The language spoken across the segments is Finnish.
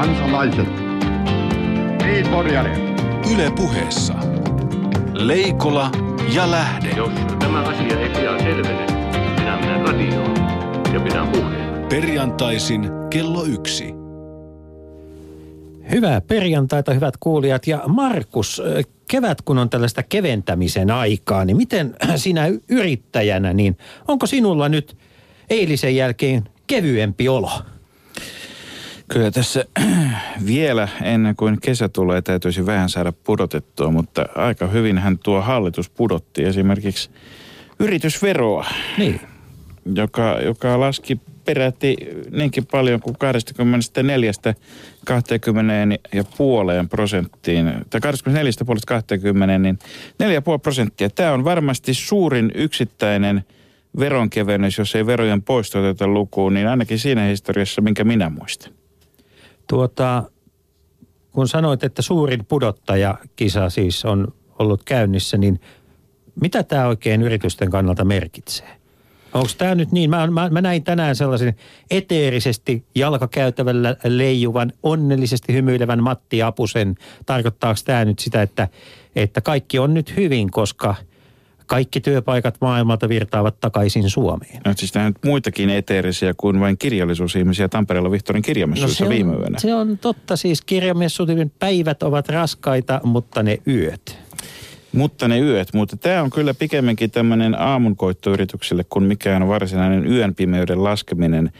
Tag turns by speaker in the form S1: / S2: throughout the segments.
S1: kansalaiset. Niin,
S2: Yle puheessa. Leikola ja Lähde.
S3: Jos tämä asia ei pian selvene, minä menen radioon ja pidän puheen.
S2: Perjantaisin kello yksi.
S4: Hyvää perjantaita, hyvät kuulijat. Ja Markus, kevät kun on tällaista keventämisen aikaa, niin miten sinä yrittäjänä, niin onko sinulla nyt eilisen jälkeen kevyempi olo?
S5: Kyllä tässä vielä ennen kuin kesä tulee täytyisi vähän saada pudotettua, mutta aika hyvin hän tuo hallitus pudotti esimerkiksi yritysveroa,
S4: Niin.
S5: joka, joka laski peräti niinkin paljon kuin 24 20 ja puoleen prosenttiin, tai 24 puolesta 20, niin 4,5 prosenttia. Tämä on varmasti suurin yksittäinen veronkevennys, jos ei verojen poisto oteta lukuun, niin ainakin siinä historiassa, minkä minä muistan.
S4: Tuota, kun sanoit, että suurin pudottajakisa siis on ollut käynnissä, niin mitä tämä oikein yritysten kannalta merkitsee? Onko tämä nyt niin? Mä, mä, mä näin tänään sellaisen eteerisesti jalkakäytävällä leijuvan, onnellisesti hymyilevän Matti Apusen. Tarkoittaako tämä nyt sitä, että, että kaikki on nyt hyvin, koska kaikki työpaikat maailmalta virtaavat takaisin Suomeen?
S5: No siis nyt muitakin eteerisiä kuin vain kirjallisuusihmisiä Tampereella Vihtorin kirjamessuissa
S4: No
S5: viime
S4: on,
S5: yönä.
S4: se on totta, siis kirjamessutin päivät ovat raskaita, mutta ne yöt.
S5: Mutta ne yöt, mutta tämä on kyllä pikemminkin tämmöinen aamunkoitto yrityksille kuin mikään varsinainen yön pimeyden laskeminen.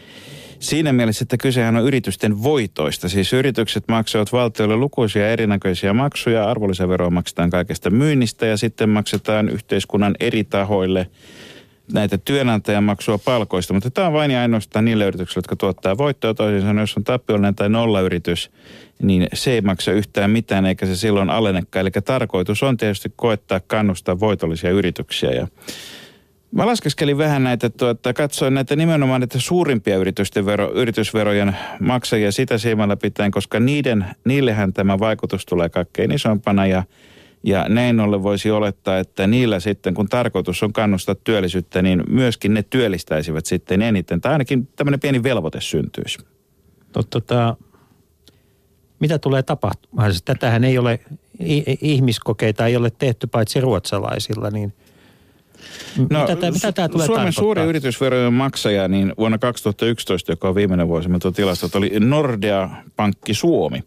S5: Siinä mielessä, että kysehän on yritysten voitoista. Siis yritykset maksavat valtiolle lukuisia erinäköisiä maksuja. Arvonlisäveroa maksetaan kaikesta myynnistä ja sitten maksetaan yhteiskunnan eri tahoille näitä työnantajamaksua palkoista. Mutta tämä on vain ja ainoastaan niille yrityksille, jotka tuottaa voittoa. Toisin sanoen, jos on tappiollinen tai nollayritys, niin se ei maksa yhtään mitään eikä se silloin alennekaan. Eli tarkoitus on tietysti koettaa kannustaa voitollisia yrityksiä. Ja Mä laskeskelin vähän näitä, tuota, katsoin näitä nimenomaan näitä suurimpia yritysten vero, yritysverojen maksajia sitä silmällä pitäen, koska niiden, niillehän tämä vaikutus tulee kaikkein isompana ja, ja näin ollen voisi olettaa, että niillä sitten, kun tarkoitus on kannustaa työllisyyttä, niin myöskin ne työllistäisivät sitten eniten, tai ainakin tämmöinen pieni velvoite syntyisi.
S4: No, tota, mitä tulee tapahtumaan? Siis Tätähän ei ole, ihmiskokeita ei ole tehty paitsi ruotsalaisilla, niin
S5: No,
S4: mitä, tää- mitä tämä tulee
S5: Suomen
S4: tarkoittaa?
S5: suuri yritysverojen maksaja, niin vuonna 2011, joka on viimeinen vuosi, tuon tilastot, oli Nordea Pankki Suomi.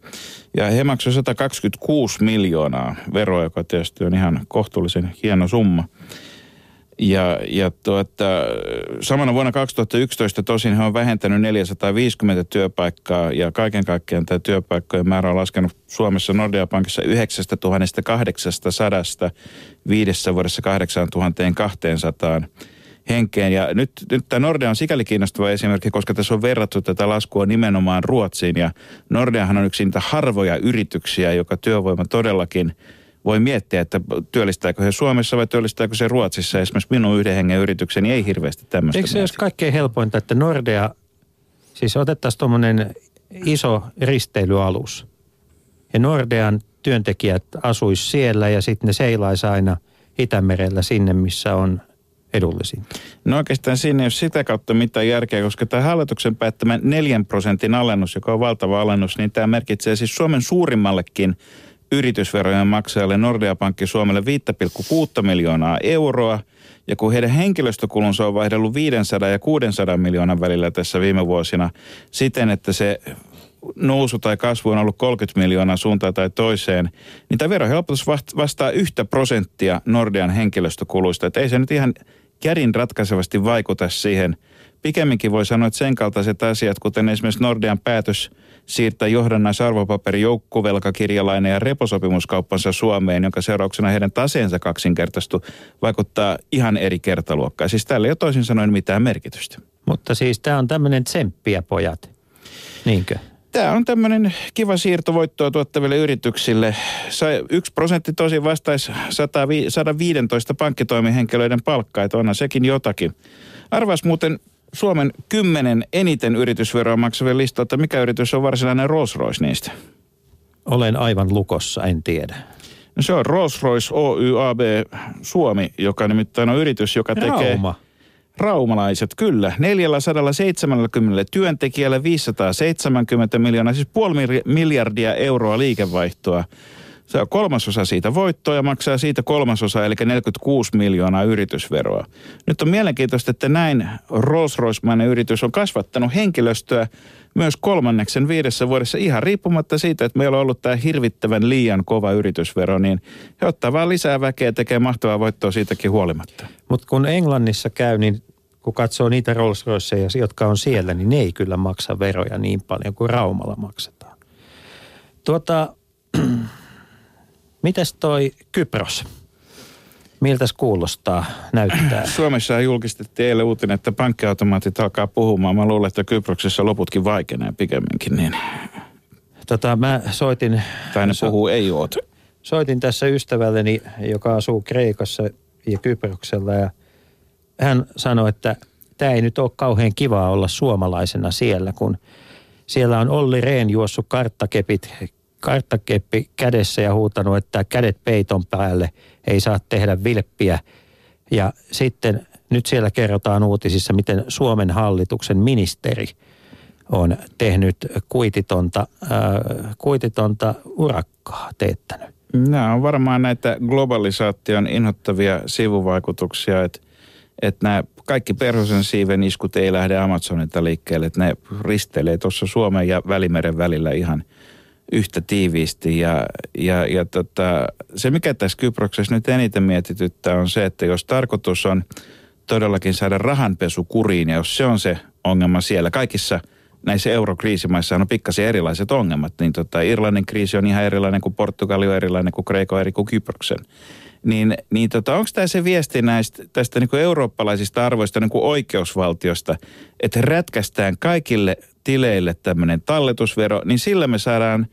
S5: Ja he maksoivat 126 miljoonaa veroa, joka tietysti on ihan kohtuullisen hieno summa. Ja, ja tuota, samana vuonna 2011 tosin he on vähentänyt 450 työpaikkaa ja kaiken kaikkiaan tämä työpaikkojen määrä on laskenut Suomessa Nordea Pankissa 9800 viidessä vuodessa 8200 henkeen. Ja nyt, nyt tämä Nordea on sikäli kiinnostava esimerkki, koska tässä on verrattu tätä laskua nimenomaan Ruotsiin. Ja Nordeahan on yksi niitä harvoja yrityksiä, joka työvoima todellakin voi miettiä, että työllistääkö he Suomessa vai työllistääkö se Ruotsissa. Esimerkiksi minun yhden hengen yritykseni ei hirveästi tämmöistä
S4: Eikö se olisi kaikkein helpointa, että Nordea, siis otettaisiin tuommoinen iso risteilyalus. Ja Nordean työntekijät asuisi siellä ja sitten ne seilaisi aina Itämerellä sinne, missä on edullisin.
S5: No oikeastaan siinä ei ole sitä kautta mitään järkeä, koska tämä hallituksen päättämä 4 prosentin alennus, joka on valtava alennus, niin tämä merkitsee siis Suomen suurimmallekin yritysverojen maksajalle Nordea Pankki Suomelle 5,6 miljoonaa euroa. Ja kun heidän henkilöstökulunsa on vaihdellut 500 ja 600 miljoonan välillä tässä viime vuosina siten, että se nousu tai kasvu on ollut 30 miljoonaa suuntaan tai toiseen, niin tämä verohelpotus vast- vastaa yhtä prosenttia Nordean henkilöstökuluista. Että ei se nyt ihan kärin ratkaisevasti vaikuta siihen. Pikemminkin voi sanoa, että sen kaltaiset asiat, kuten esimerkiksi Nordean päätös siirtää johdannaisarvopaperi, joukkuvelkakirjalainen ja reposopimuskauppansa Suomeen, jonka seurauksena heidän taseensa kaksinkertaistu, vaikuttaa ihan eri kertaluokkaa. Siis tällä ei ole toisin sanoen mitään merkitystä.
S4: Mutta siis tämä on tämmöinen tsemppiä, pojat. Niinkö?
S5: Tämä on tämmöinen kiva siirtovoittoa tuottaville yrityksille. Yksi prosentti tosi vastaisi 100 vi- 115 pankkitoimihenkilöiden palkkaa, että onhan sekin jotakin. Arvas muuten Suomen kymmenen eniten yritysveroa maksavien listalta, mikä yritys on varsinainen Rolls Royce niistä?
S4: Olen aivan lukossa, en tiedä.
S5: No se on Rolls Royce Oy AB Suomi, joka nimittäin on yritys, joka tekee...
S4: Rauma.
S5: Raumalaiset, kyllä. 470 työntekijällä 570 miljoonaa, siis puoli miljardia euroa liikevaihtoa. Se on kolmasosa siitä voittoa ja maksaa siitä kolmasosa, eli 46 miljoonaa yritysveroa. Nyt on mielenkiintoista, että näin Rolls-Royce-mainen yritys on kasvattanut henkilöstöä myös kolmanneksen viidessä vuodessa ihan riippumatta siitä, että meillä on ollut tämä hirvittävän liian kova yritysvero, niin he ottaa vaan lisää väkeä ja tekee mahtavaa voittoa siitäkin huolimatta.
S4: Mutta kun Englannissa käy, niin kun katsoo niitä Rolls Royceja, jotka on siellä, niin ne ei kyllä maksa veroja niin paljon kuin Raumalla maksetaan. Tuota, mites toi Kypros? Miltäs kuulostaa, näyttää?
S5: Suomessa julkistettiin eilen uutinen, että pankkiautomaatit alkaa puhumaan. Mä luulen, että Kyproksessa loputkin vaikenee pikemminkin. Niin.
S4: Tota, mä soitin...
S5: Tai ne so, puhuu ei oot.
S4: Soitin tässä ystävälleni, joka asuu Kreikassa ja Kyproksella ja hän sanoi, että tämä ei nyt ole kauhean kivaa olla suomalaisena siellä, kun siellä on Olli Rehn juossut karttakepit, karttakeppi kädessä ja huutanut, että kädet peiton päälle – ei saa tehdä vilppiä. Ja sitten nyt siellä kerrotaan uutisissa, miten Suomen hallituksen ministeri on tehnyt kuititonta, äh, kuititonta urakkaa teettänyt.
S5: Nämä on varmaan näitä globalisaation inhottavia sivuvaikutuksia, että, että nämä kaikki perhosen siiven iskut ei lähde Amazonilta liikkeelle, että ne ristelee tuossa Suomen ja Välimeren välillä ihan – yhtä tiiviisti. Ja, ja, ja tota, se, mikä tässä Kyproksessa nyt eniten mietityttää, on se, että jos tarkoitus on todellakin saada rahanpesu kuriin, ja jos se on se ongelma siellä, kaikissa näissä eurokriisimaissa on pikkasen erilaiset ongelmat, niin tota, Irlannin kriisi on ihan erilainen kuin Portugali on erilainen kuin Kreikka eri kuin Kyproksen. Niin, niin tota, onko tämä se viesti näistä, tästä niin kuin eurooppalaisista arvoista niin kuin oikeusvaltiosta, että rätkästään kaikille tileille tämmöinen talletusvero, niin sillä me saadaan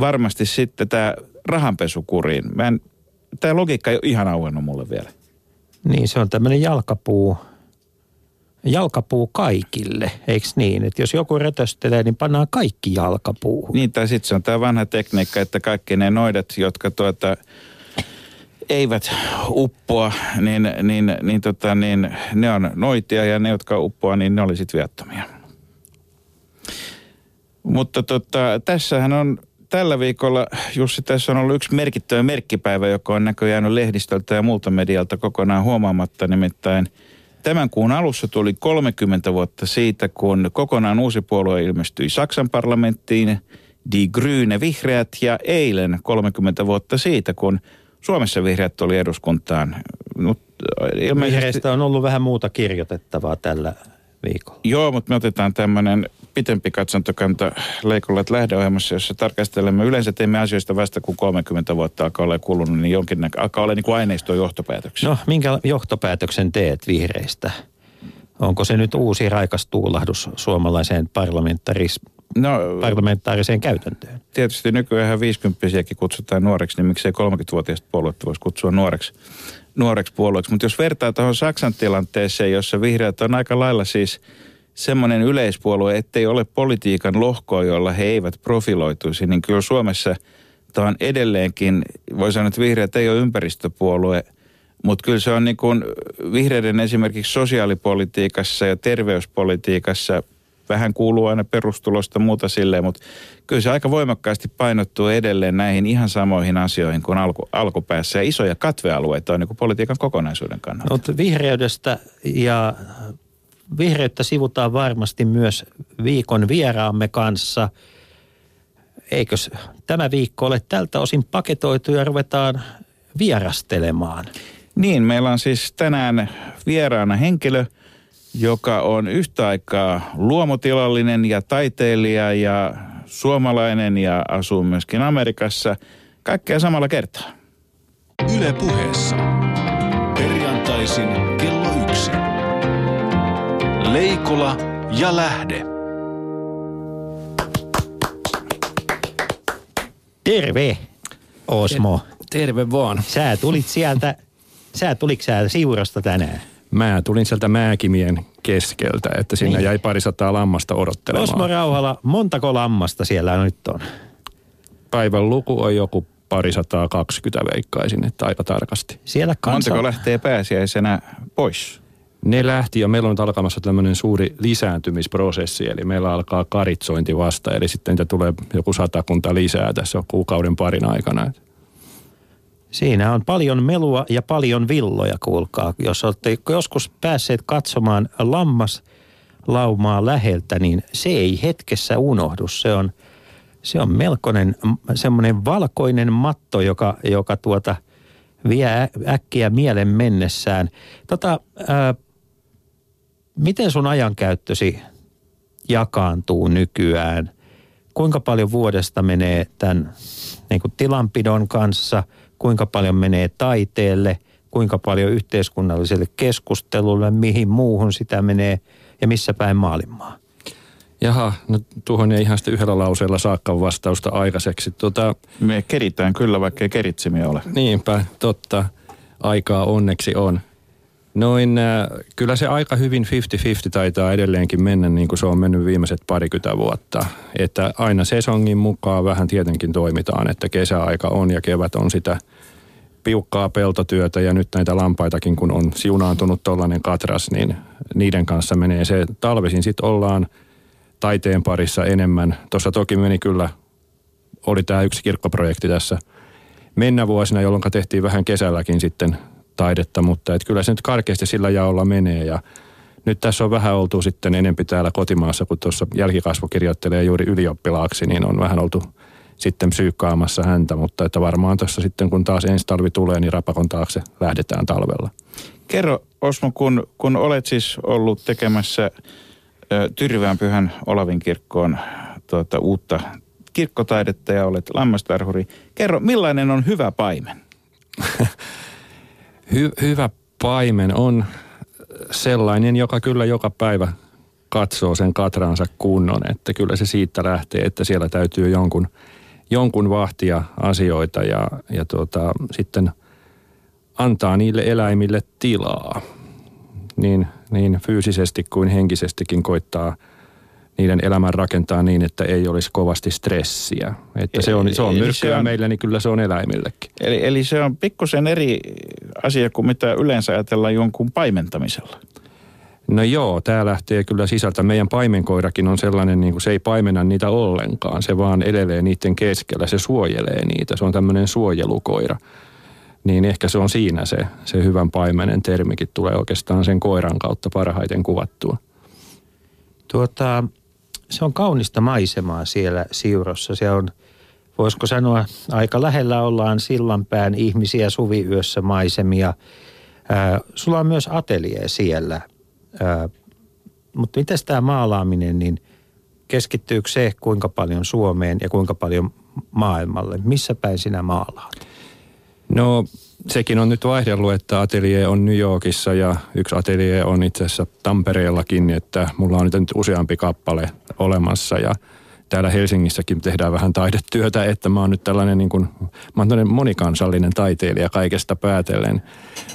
S5: varmasti sitten tämä rahanpesukuriin. tämä logiikka ei ole ihan auennut mulle vielä.
S4: Niin, se on tämmöinen jalkapuu, jalkapuu kaikille, eikö niin? Että jos joku rötöstelee, niin pannaan kaikki jalkapuuhun.
S5: Niin, tai sitten se on tämä vanha tekniikka, että kaikki ne noidat, jotka tuota, eivät uppoa, niin, niin, niin, tota, niin ne on noitia ja ne, jotka uppoa, niin ne oli sitten viattomia. Mutta tota, tässähän on tällä viikolla, Jussi, tässä on ollut yksi merkittävä merkkipäivä, joka on näköjään lehdistöltä ja muulta medialta kokonaan huomaamatta. Nimittäin tämän kuun alussa tuli 30 vuotta siitä, kun kokonaan uusi puolue ilmestyi Saksan parlamenttiin, Die Grüne Vihreät, ja eilen 30 vuotta siitä, kun Suomessa vihreät tuli eduskuntaan.
S4: ilmeisesti... Vihreistä on ollut vähän muuta kirjoitettavaa tällä viikolla.
S5: Joo, mutta me otetaan tämmöinen pitempi katsontokanta Leikollat lähdeohjelmassa, jossa tarkastelemme. Yleensä teemme asioista vasta kun 30 vuotta alkaa olla kulunut, niin jonkin alkaa olla niin kuin aineistoa johtopäätöksiä.
S4: No, minkä johtopäätöksen teet vihreistä? Onko se nyt uusi raikas tuulahdus suomalaiseen parlamentaris, no, parlamentaariseen käytäntöön?
S5: Tietysti nykyään 50 kutsutaan nuoreksi, niin miksei 30-vuotiaista puoluetta voisi kutsua nuoreksi, nuoreksi puolueeksi. Mutta jos vertaa tuohon Saksan tilanteeseen, jossa vihreät on aika lailla siis – semmoinen yleispuolue, ettei ole politiikan lohkoa, jolla he eivät profiloituisi, niin kyllä Suomessa tämä on edelleenkin, voi sanoa, että vihreät ei ole ympäristöpuolue, mutta kyllä se on niin kuin vihreiden esimerkiksi sosiaalipolitiikassa ja terveyspolitiikassa vähän kuuluu aina perustulosta muuta silleen, mutta kyllä se aika voimakkaasti painottuu edelleen näihin ihan samoihin asioihin kuin alku, alkupäässä. Ja isoja katvealueita on niin kuin politiikan kokonaisuuden kannalta.
S4: Mutta vihreydestä ja vihreyttä sivutaan varmasti myös viikon vieraamme kanssa. Eikös tämä viikko ole tältä osin paketoitu ja ruvetaan vierastelemaan?
S5: Niin, meillä on siis tänään vieraana henkilö, joka on yhtä aikaa luomutilallinen ja taiteilija ja suomalainen ja asuu myöskin Amerikassa. Kaikkea samalla kertaa.
S2: Yle puheessa. Perjantaisin kello. Leikola ja Lähde.
S4: Terve, Osmo.
S6: Terve vaan.
S4: Sä tulit sieltä, sä tuliko sä Siurasta tänään?
S6: Mä tulin sieltä Määkimien keskeltä, että sinne niin. jäi parisataa lammasta odottelemaan.
S4: Osmo Rauhala, montako lammasta siellä nyt on?
S6: Päivän luku on joku parisataa kaksikymmentä veikkaisin, että aika tarkasti.
S5: Siellä kansa... Montako lähtee pääsiäisenä pois?
S6: Ne lähti ja meillä on nyt alkamassa tämmöinen suuri lisääntymisprosessi, eli meillä alkaa karitsointi vasta, eli sitten niitä tulee joku satakunta lisää tässä kuukauden parin aikana.
S4: Siinä on paljon melua ja paljon villoja, kuulkaa. Jos olette joskus päässeet katsomaan lammaslaumaa läheltä, niin se ei hetkessä unohdu. Se on, se on melkoinen semmoinen valkoinen matto, joka, joka tuota vie äkkiä mielen mennessään. Tota, ää, miten sun ajankäyttösi jakaantuu nykyään? Kuinka paljon vuodesta menee tämän niin kuin tilanpidon kanssa – kuinka paljon menee taiteelle, kuinka paljon yhteiskunnalliselle keskustelulle, mihin muuhun sitä menee ja missä päin maailmaa.
S6: Jaha, no tuohon ei ihan sitten yhdellä lauseella saakka vastausta aikaiseksi. Tota,
S5: Me keritään kyllä, vaikka ei keritsemiä ole.
S6: niinpä, totta. Aikaa onneksi on. Noin, äh, kyllä se aika hyvin 50-50 taitaa edelleenkin mennä niin kuin se on mennyt viimeiset parikymmentä vuotta. Että aina sesongin mukaan vähän tietenkin toimitaan, että kesäaika on ja kevät on sitä piukkaa peltotyötä ja nyt näitä lampaitakin, kun on siunaantunut tollainen katras, niin niiden kanssa menee se. Talvisin sitten ollaan taiteen parissa enemmän. Tuossa toki meni kyllä, oli tämä yksi kirkkoprojekti tässä mennä vuosina, jolloin tehtiin vähän kesälläkin sitten taidetta, mutta et kyllä se nyt karkeasti sillä jaolla menee ja nyt tässä on vähän oltu sitten enempi täällä kotimaassa, kun tuossa jälkikasvu kirjoittelee juuri ylioppilaaksi, niin on vähän oltu sitten psyykkaamassa häntä, mutta että varmaan tuossa sitten kun taas ensi talvi tulee, niin rapakon taakse lähdetään talvella.
S5: Kerro Osmo, kun, kun olet siis ollut tekemässä ö, Tyrvään pyhän Olavin kirkkoon tuota, uutta kirkkotaidetta ja olet lammastarhuri. Kerro, millainen on hyvä paimen?
S6: Hy- hyvä paimen on sellainen, joka kyllä joka päivä katsoo sen katransa kunnon, että kyllä se siitä lähtee, että siellä täytyy jonkun, jonkun vahtia asioita ja, ja tuota, sitten antaa niille eläimille tilaa. Niin, niin fyysisesti kuin henkisestikin koittaa niiden elämän rakentaa niin, että ei olisi kovasti stressiä. Että se on, se on
S5: Eli se
S6: myrkkyä
S5: on-
S6: meille, niin kyllä se on eläimillekin.
S5: Eli, eli se on pikkusen eri asia kuin mitä yleensä ajatellaan jonkun paimentamisella.
S6: No joo, tämä lähtee kyllä sisältä. Meidän paimenkoirakin on sellainen, niin kuin se ei paimena niitä ollenkaan. Se vaan elelee niiden keskellä, se suojelee niitä. Se on tämmöinen suojelukoira. Niin ehkä se on siinä se, se hyvän paimenen termikin tulee oikeastaan sen koiran kautta parhaiten kuvattua.
S4: Tuota, se on kaunista maisemaa siellä Siurossa. Se on, voisiko sanoa, aika lähellä ollaan sillanpään ihmisiä suviyössä maisemia. Ää, sulla on myös ateljee siellä. Ää, mutta miten tämä maalaaminen, niin keskittyykö se kuinka paljon Suomeen ja kuinka paljon maailmalle? Missä päin sinä maalaat?
S6: No sekin on nyt vaihdellut, että atelier on New Yorkissa ja yksi atelier on itse asiassa Tampereellakin, että mulla on nyt useampi kappale olemassa ja täällä Helsingissäkin tehdään vähän taidetyötä, että mä oon nyt tällainen niin kuin, mä oon tällainen monikansallinen taiteilija kaikesta päätellen.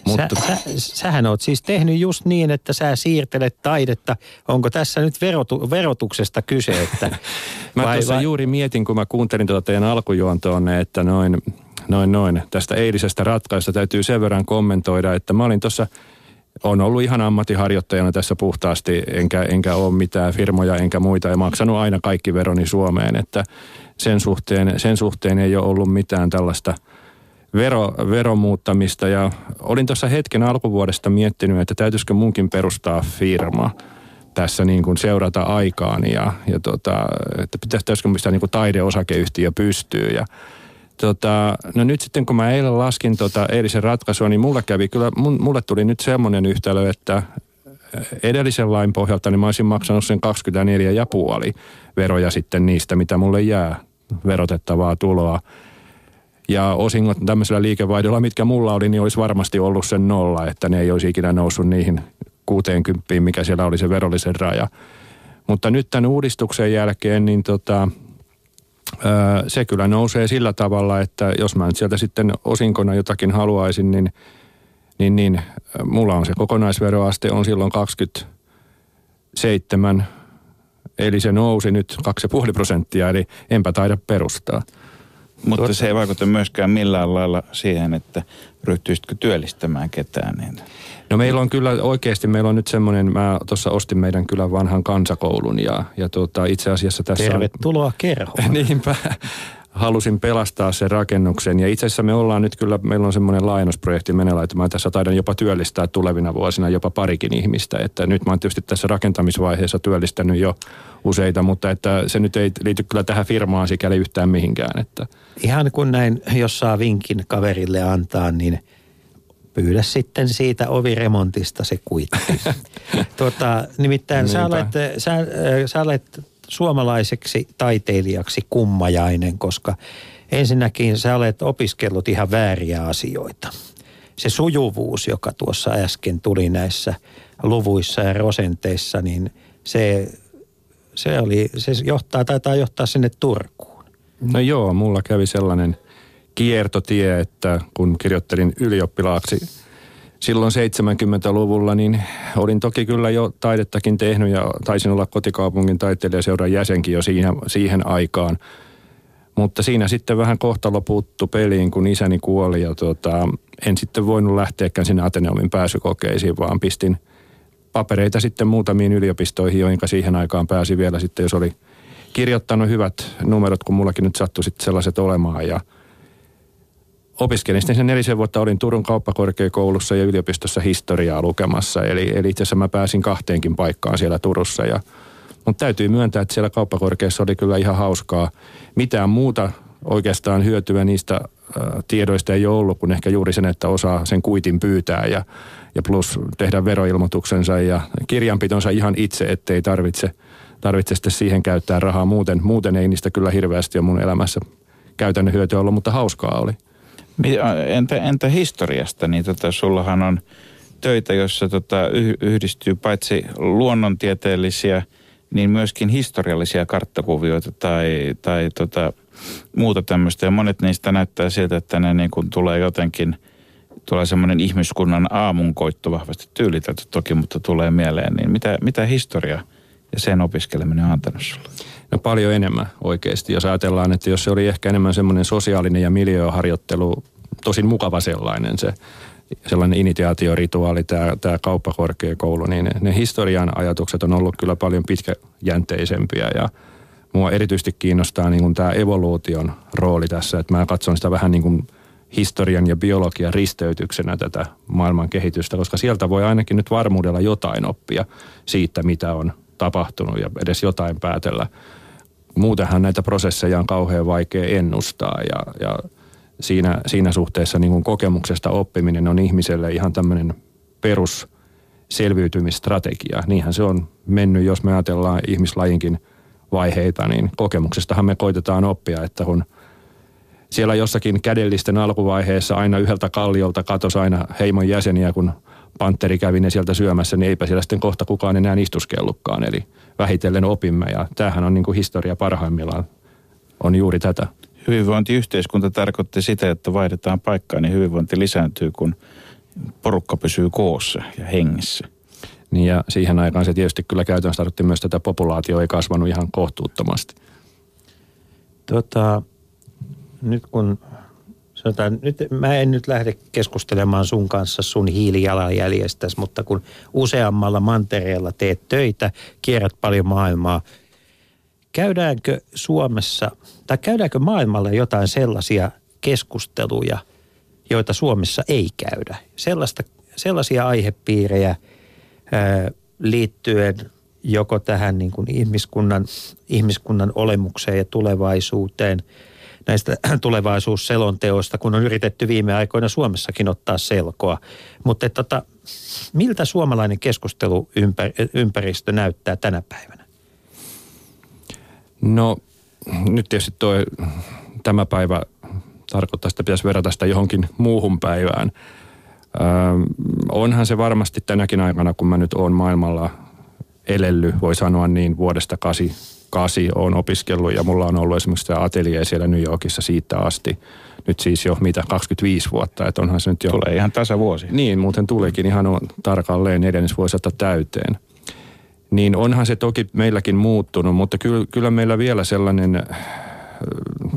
S6: Mutta
S4: Sä, sä, sähän oot siis tehnyt just niin, että sä siirtelet taidetta. Onko tässä nyt verotu, verotuksesta kyse? Että,
S6: Mä
S4: vai-
S6: tuossa
S4: vai-
S6: juuri mietin, kun mä kuuntelin tuota teidän alkujuontoonne, että noin, noin, noin, tästä eilisestä ratkaisusta täytyy sen verran kommentoida, että mä olin tuossa, on ollut ihan ammattiharjoittajana tässä puhtaasti, enkä, enkä ole mitään firmoja enkä muita, ja maksanut aina kaikki veroni Suomeen, että sen suhteen, sen suhteen ei ole ollut mitään tällaista vero, veromuuttamista, ja olin tuossa hetken alkuvuodesta miettinyt, että täytyisikö munkin perustaa firma, tässä niin kuin seurata aikaani ja, ja tota, että pitäisikö mistä niin kuin taideosakeyhtiö pystyy ja Tota, no nyt sitten kun mä eilen laskin tota eilisen ratkaisua, niin mulle kävi kyllä, mulle tuli nyt semmoinen yhtälö, että edellisen lain pohjalta niin mä olisin maksanut sen 24 ja puoli veroja sitten niistä, mitä mulle jää verotettavaa tuloa. Ja osingot tämmöisellä liikevaihdolla, mitkä mulla oli, niin olisi varmasti ollut sen nolla, että ne ei olisi ikinä noussut niihin 60, mikä siellä oli se verollisen raja. Mutta nyt tämän uudistuksen jälkeen, niin tota, se kyllä nousee sillä tavalla, että jos mä nyt sieltä sitten osinkona jotakin haluaisin, niin, niin, niin mulla on se kokonaisveroaste on silloin 27, eli se nousi nyt 2,5 prosenttia, eli enpä taida perustaa.
S5: Mutta
S4: Tuota-
S5: se ei vaikuta myöskään millään lailla siihen, että ryhtyisitkö työllistämään ketään. Niin.
S6: No meillä on kyllä oikeasti, meillä on nyt semmoinen, mä tuossa ostin meidän kylän vanhan kansakoulun ja, ja tuota, itse asiassa tässä on...
S4: Tervetuloa kerhoon.
S6: Niinpä. Halusin pelastaa sen rakennuksen ja itse asiassa me ollaan nyt kyllä, meillä on semmoinen laajennusprojekti meneillään, että mä tässä taidan jopa työllistää tulevina vuosina jopa parikin ihmistä. Että nyt mä oon tietysti tässä rakentamisvaiheessa työllistänyt jo useita, mutta että se nyt ei liity kyllä tähän firmaan sikäli yhtään mihinkään. Että
S4: Ihan kun näin, jos saa vinkin kaverille antaa, niin pyydä sitten siitä oviremontista se kuitti. tuota, nimittäin sä olet, sä, äh, sä olet suomalaiseksi taiteilijaksi kummajainen, koska ensinnäkin sä olet opiskellut ihan vääriä asioita. Se sujuvuus, joka tuossa äsken tuli näissä luvuissa ja rosenteissa, niin se, se, oli, se johtaa, taitaa johtaa sinne Turkuun.
S6: No joo, mulla kävi sellainen kiertotie, että kun kirjoittelin ylioppilaaksi silloin 70-luvulla, niin olin toki kyllä jo taidettakin tehnyt ja taisin olla kotikaupungin taiteilijaseuran jäsenkin jo siihen, siihen aikaan. Mutta siinä sitten vähän kohtalo puuttu peliin, kun isäni kuoli ja tota, en sitten voinut lähteäkään sinne Ateneumin pääsykokeisiin, vaan pistin papereita sitten muutamiin yliopistoihin, joihinka siihen aikaan pääsi vielä sitten, jos oli kirjoittanut hyvät numerot, kun mullakin nyt sattui sitten sellaiset olemaan. Ja opiskelin sitten sen nelisen vuotta, olin Turun kauppakorkeakoulussa ja yliopistossa historiaa lukemassa. Eli, eli itse asiassa mä pääsin kahteenkin paikkaan siellä Turussa. Ja, mutta täytyy myöntää, että siellä kauppakorkeassa oli kyllä ihan hauskaa. Mitään muuta oikeastaan hyötyä niistä äh, tiedoista ei ole ollut, kuin ehkä juuri sen, että osaa sen kuitin pyytää ja, ja plus tehdä veroilmoituksensa ja kirjanpitonsa ihan itse, ettei tarvitse, tarvitse sitten siihen käyttää rahaa. Muuten, muuten ei niistä kyllä hirveästi ole mun elämässä käytännön hyötyä ollut, mutta hauskaa oli.
S5: Entä, entä historiasta? Niin tota, sullahan on töitä, joissa tota, yh- yhdistyy paitsi luonnontieteellisiä, niin myöskin historiallisia karttakuvioita tai, tai tota, muuta tämmöistä. Ja monet niistä näyttää siltä, että ne niin kuin tulee jotenkin, tulee semmoinen ihmiskunnan aamunkoitto vahvasti tyylitelty toki, mutta tulee mieleen. Niin mitä, mitä historia ja sen opiskeleminen on antanut sulle?
S6: No paljon enemmän oikeasti, jos ajatellaan, että jos se oli ehkä enemmän semmoinen sosiaalinen ja miljööharjoittelu, tosin mukava sellainen se, sellainen initiaatiorituaali, tämä, tämä kauppakorkeakoulu, niin ne, historian ajatukset on ollut kyllä paljon pitkäjänteisempiä ja mua erityisesti kiinnostaa niin kuin tämä evoluution rooli tässä, että mä katson sitä vähän niin kuin historian ja biologian risteytyksenä tätä maailman kehitystä, koska sieltä voi ainakin nyt varmuudella jotain oppia siitä, mitä on tapahtunut ja edes jotain päätellä. Muutenhan näitä prosesseja on kauhean vaikea ennustaa ja, ja siinä, siinä suhteessa niin kuin kokemuksesta oppiminen on ihmiselle ihan tämmöinen perus selviytymistrategia. Niinhän se on mennyt, jos me ajatellaan ihmislajinkin vaiheita, niin kokemuksestahan me koitetaan oppia, että kun siellä jossakin kädellisten alkuvaiheessa aina yhdeltä kalliolta katosi aina heimon jäseniä, kun panteri kävi ne sieltä syömässä, niin eipä siellä sitten kohta kukaan enää istuskellutkaan. Eli vähitellen opimme ja tämähän on niin kuin historia parhaimmillaan on juuri tätä.
S5: Hyvinvointiyhteiskunta tarkoitti sitä, että vaihdetaan paikkaa, niin hyvinvointi lisääntyy, kun porukka pysyy koossa ja hengissä.
S6: Niin ja siihen aikaan se tietysti kyllä käytännössä tarkoitti myös, että populaatio ei kasvanut ihan kohtuuttomasti.
S4: Tota, nyt kun sanotaan, nyt, mä en nyt lähde keskustelemaan sun kanssa sun hiilijalanjäljestäsi, mutta kun useammalla mantereella teet töitä, kierrät paljon maailmaa, käydäänkö Suomessa, tai käydäänkö maailmalla jotain sellaisia keskusteluja, joita Suomessa ei käydä? Sellaista, sellaisia aihepiirejä ää, liittyen joko tähän niin kuin ihmiskunnan, ihmiskunnan olemukseen ja tulevaisuuteen, näistä tulevaisuusselonteoista, kun on yritetty viime aikoina Suomessakin ottaa selkoa. Mutta tota, miltä suomalainen keskusteluympäristö näyttää tänä päivänä?
S6: No nyt tietysti toi, tämä päivä tarkoittaa, että pitäisi verrata sitä johonkin muuhun päivään. Öö, onhan se varmasti tänäkin aikana, kun mä nyt oon maailmalla elelly, voi sanoa niin, vuodesta 88 on opiskellut ja mulla on ollut esimerkiksi tämä atelier siellä New Yorkissa siitä asti. Nyt siis jo mitä, 25 vuotta, että onhan se nyt jo...
S5: Tulee ihan tasavuosi.
S6: Niin, muuten tulikin ihan on tarkalleen neljännesvuosista täyteen. Niin onhan se toki meilläkin muuttunut, mutta kyllä, kyllä meillä vielä sellainen,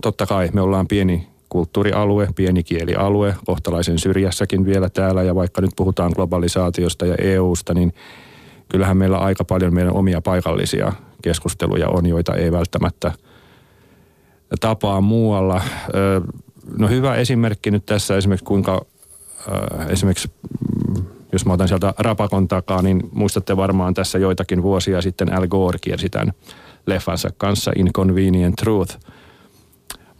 S6: totta kai me ollaan pieni kulttuurialue, pieni kielialue, kohtalaisen syrjässäkin vielä täällä ja vaikka nyt puhutaan globalisaatiosta ja EUsta, niin kyllähän meillä aika paljon meidän omia paikallisia keskusteluja on, joita ei välttämättä tapaa muualla. Ö, No hyvä esimerkki nyt tässä esimerkiksi kuinka äh, esimerkiksi jos mä otan sieltä rapakon takaa, niin muistatte varmaan tässä joitakin vuosia sitten Al Gore kiersi tämän leffansa kanssa Inconvenient Truth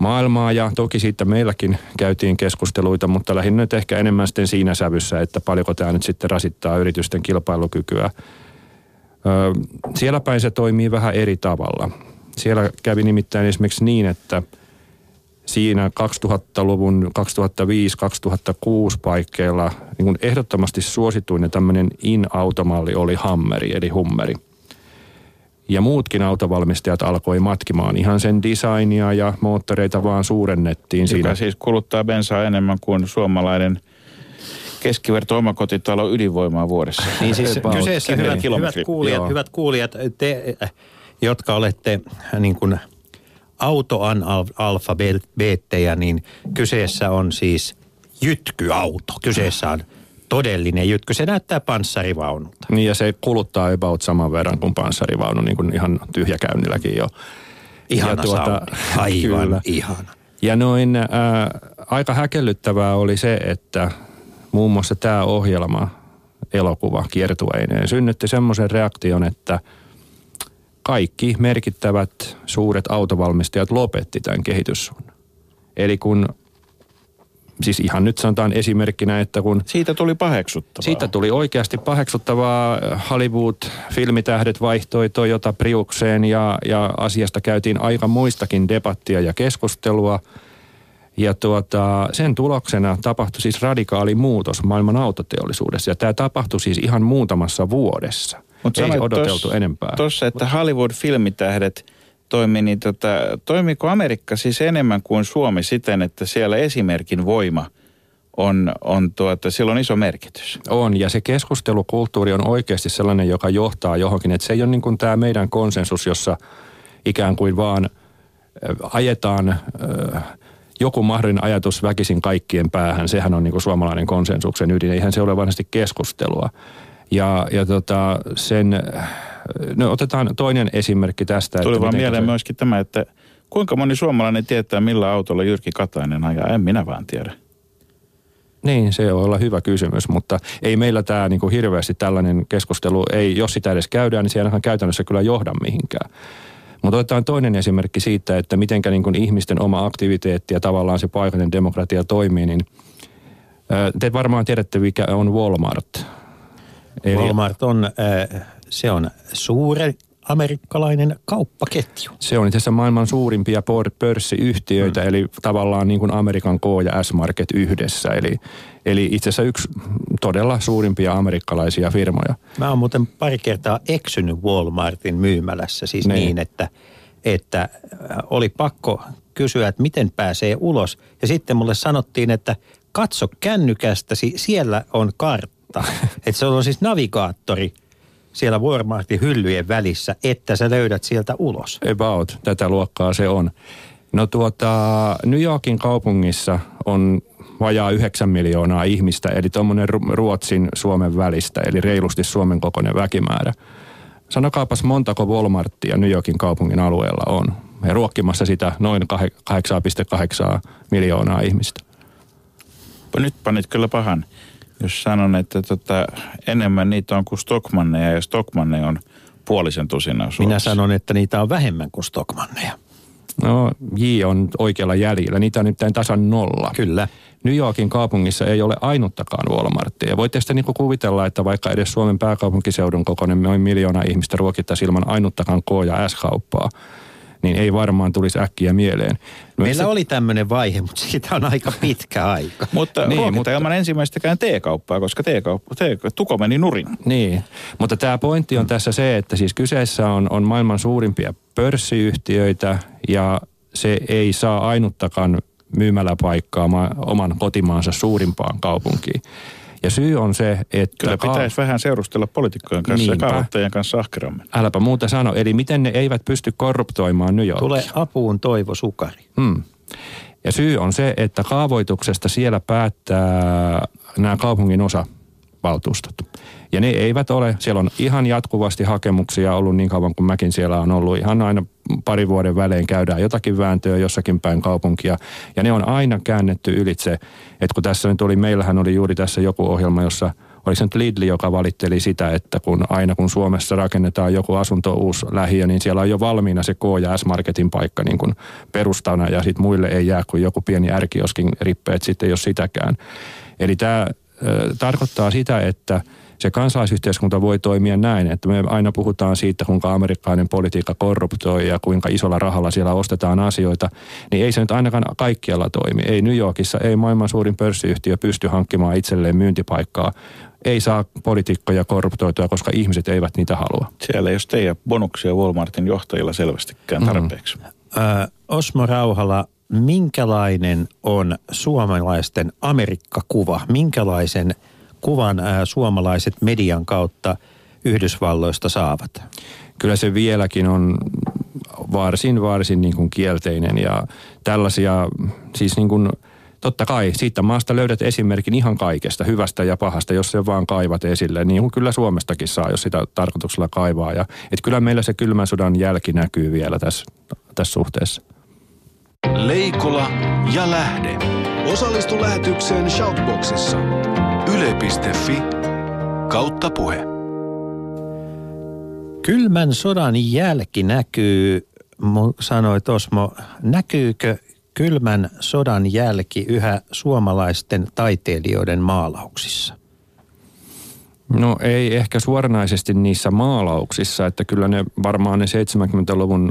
S6: maailmaa ja toki siitä meilläkin käytiin keskusteluita, mutta lähinnä nyt ehkä enemmän sitten siinä sävyssä, että paljonko tämä nyt sitten rasittaa yritysten kilpailukykyä. Ö, siellä päin se toimii vähän eri tavalla. Siellä kävi nimittäin esimerkiksi niin, että siinä 2000-luvun 2005-2006 paikkeilla niin kuin ehdottomasti suosituin ja tämmöinen in-automalli oli Hammeri eli Hummeri. Ja muutkin autovalmistajat alkoi matkimaan ihan sen designia ja moottoreita vaan suurennettiin
S5: Joka
S6: siinä.
S5: siis kuluttaa bensaa enemmän kuin suomalainen keskiverto omakotitalo ydinvoimaa vuodessa.
S4: Niin siis
S6: About
S4: kyseessä, hyvät, hyvät,
S5: kilometriä.
S4: kuulijat,
S6: Joo.
S4: hyvät kuulijat, te, jotka olette äh, niin kuin autoanalfabeettejä, niin kyseessä on siis jytkyauto. Kyseessä on todellinen jytky. Se näyttää panssarivaunulta.
S6: Niin ja se kuluttaa about saman verran kuin panssarivaunu, niin kuin ihan tyhjäkäynnilläkin jo.
S4: Ihana
S6: Ja tuota,
S4: Aivan
S6: kyllä.
S4: ihana.
S6: Ja noin ää, aika häkellyttävää oli se, että muun muassa tämä ohjelma, elokuva kiertueineen, synnytti semmoisen reaktion, että kaikki merkittävät suuret autovalmistajat lopetti tämän kehityssuunnan. Eli kun, siis ihan nyt sanotaan esimerkkinä, että kun
S5: Siitä tuli paheksuttavaa.
S6: siitä tuli oikeasti paheksuttavaa. Hollywood-filmitähdet vaihtoi Toyota Priukseen ja, ja asiasta käytiin aika muistakin debattia ja keskustelua. Ja tuota, sen tuloksena tapahtui siis radikaali muutos maailman autoteollisuudessa. Ja tämä tapahtui siis ihan muutamassa vuodessa.
S5: Mut
S6: Ei odoteltu
S5: tos-
S6: enempää.
S5: Tossa, että Hollywood-filmitähdet toimi, niin tota, toimiko Amerikka siis enemmän kuin Suomi siten, että siellä esimerkin voima on, on tuota, sillä on iso merkitys?
S6: On, ja se keskustelukulttuuri on oikeasti sellainen, joka johtaa johonkin. Että se ei ole niin kuin tämä meidän konsensus, jossa ikään kuin vaan äh, ajetaan äh, joku mahdollinen ajatus väkisin kaikkien päähän. Sehän on niin kuin suomalainen konsensuksen ydin. Eihän se ole varsinaisesti keskustelua. Ja, ja tota, sen, no otetaan toinen esimerkki tästä.
S5: Tuli vaan
S6: mitenkä
S5: mieleen
S6: se-
S5: myöskin tämä, että kuinka moni suomalainen tietää, millä autolla Jyrki Katainen ajaa? En minä vaan tiedä.
S6: Niin, se voi olla hyvä kysymys, mutta ei meillä tämä niinku hirveästi tällainen keskustelu, ei, jos sitä edes käydään, niin ainakaan käytännössä kyllä johda mihinkään. Mutta otetaan toinen esimerkki siitä, että miten niin ihmisten oma aktiviteetti ja tavallaan se paikallinen demokratia toimii, niin te varmaan tiedätte, mikä on Walmart. Eli-
S4: Walmart on, äh, se on suuri amerikkalainen kauppaketju.
S6: Se on itse asiassa maailman suurimpia pörssiyhtiöitä, mm. eli tavallaan niin kuin Amerikan K ja S-Market yhdessä. Eli, eli itse asiassa yksi todella suurimpia amerikkalaisia firmoja.
S4: Mä oon muuten pari kertaa eksynyt Walmartin myymälässä siis
S6: Niin.
S4: niin, niin että, että äh, oli pakko kysyä, että miten pääsee ulos. Ja sitten mulle sanottiin, että katso kännykästäsi, siellä on kartta. Että se on siis navigaattori siellä Walmartin hyllyjen välissä, että sä löydät sieltä ulos.
S6: About, tätä luokkaa se on. No tuota, New Yorkin kaupungissa on vajaa 9 miljoonaa ihmistä, eli tuommoinen Ru- Ruotsin Suomen välistä, eli reilusti Suomen kokoinen väkimäärä. Sanokaapas montako Walmartia New Yorkin kaupungin alueella on. Ja ruokkimassa sitä noin kah- 8,8 miljoonaa ihmistä.
S5: Nyt panit kyllä pahan, jos sanon, että tota, enemmän niitä on kuin Stockmanneja ja Stockmanne on puolisen tusinaa Suomessa.
S4: Minä sanon, että niitä on vähemmän kuin Stockmanneja.
S6: No, J on oikealla jäljellä. Niitä on nyt tasan nolla.
S4: Kyllä.
S6: New Yorkin kaupungissa ei ole ainuttakaan Walmartia. Voitte sitten niin kuvitella, että vaikka edes Suomen pääkaupunkiseudun kokoinen noin miljoona ihmistä ruokittaisi ilman ainuttakaan K- ja S-kauppaa, niin ei varmaan tulisi äkkiä mieleen. No,
S4: Meillä
S6: se-
S4: oli tämmöinen vaihe, mutta siitä on aika pitkä aika.
S5: Mutta
S6: Niin, mutta-
S5: ilman ensimmäistäkään T-kauppaa, koska T-kauppa, tuko meni nurin.
S6: Niin, mutta tämä pointti on tässä se, että siis kyseessä on, on maailman suurimpia pörssiyhtiöitä ja se ei saa ainuttakaan myymäläpaikkaa ma- oman kotimaansa suurimpaan kaupunkiin. Ja syy on se, että...
S5: Kyllä
S6: ka-
S5: pitäisi vähän seurustella poliitikkojen kanssa
S6: Niinpä.
S5: ja kaavoittajien kanssa ahkerammin.
S6: Äläpä muuta sano. Eli miten ne eivät pysty korruptoimaan New Yorkissa.
S4: Tulee apuun Toivo Sukari.
S6: Hmm. Ja syy on se, että kaavoituksesta siellä päättää nämä kaupungin osavaltuustot. Ja ne eivät ole, siellä on ihan jatkuvasti hakemuksia ollut niin kauan kuin mäkin siellä on ollut. Ihan aina pari vuoden välein käydään jotakin vääntöä jossakin päin kaupunkia. Ja ne on aina käännetty ylitse. Että kun tässä nyt oli, meillähän oli juuri tässä joku ohjelma, jossa oli se nyt Lidli, joka valitteli sitä, että kun aina kun Suomessa rakennetaan joku asunto uusi lähiö, niin siellä on jo valmiina se K- ja S-Marketin paikka niin kuin perustana ja sitten muille ei jää kuin joku pieni ärkioskin rippeet sitten, jos sitäkään. Eli tämä tarkoittaa sitä, että se kansalaisyhteiskunta voi toimia näin, että me aina puhutaan siitä, kuinka amerikkalainen politiikka korruptoi ja kuinka isolla rahalla siellä ostetaan asioita, niin ei se nyt ainakaan kaikkialla toimi. Ei New Yorkissa, ei maailman suurin pörssiyhtiö pysty hankkimaan itselleen myyntipaikkaa. Ei saa poliitikkoja korruptoitua, koska ihmiset eivät niitä halua.
S5: Siellä ei ole teidän bonuksia Walmartin johtajilla selvästikään tarpeeksi. Mm.
S4: Ö, Osmo Rauhala, minkälainen on suomalaisten Amerikka-kuva? Minkälaisen kuvan suomalaiset median kautta Yhdysvalloista saavat?
S6: Kyllä se vieläkin on varsin, varsin niin kuin kielteinen ja tällaisia, siis niin kuin, totta kai siitä maasta löydät esimerkin ihan kaikesta, hyvästä ja pahasta, jos se vaan kaivat esille, niin kuin kyllä Suomestakin saa, jos sitä tarkoituksella kaivaa. Ja, että kyllä meillä se kylmän sodan jälki näkyy vielä tässä, tässä suhteessa.
S2: Leikola ja Lähde. Osallistu lähetykseen Shoutboxissa. Yle.fi kautta puhe.
S4: Kylmän sodan jälki näkyy, sanoit Osmo, näkyykö kylmän sodan jälki yhä suomalaisten taiteilijoiden maalauksissa?
S6: No ei ehkä suoranaisesti niissä maalauksissa, että kyllä ne varmaan ne 70-luvun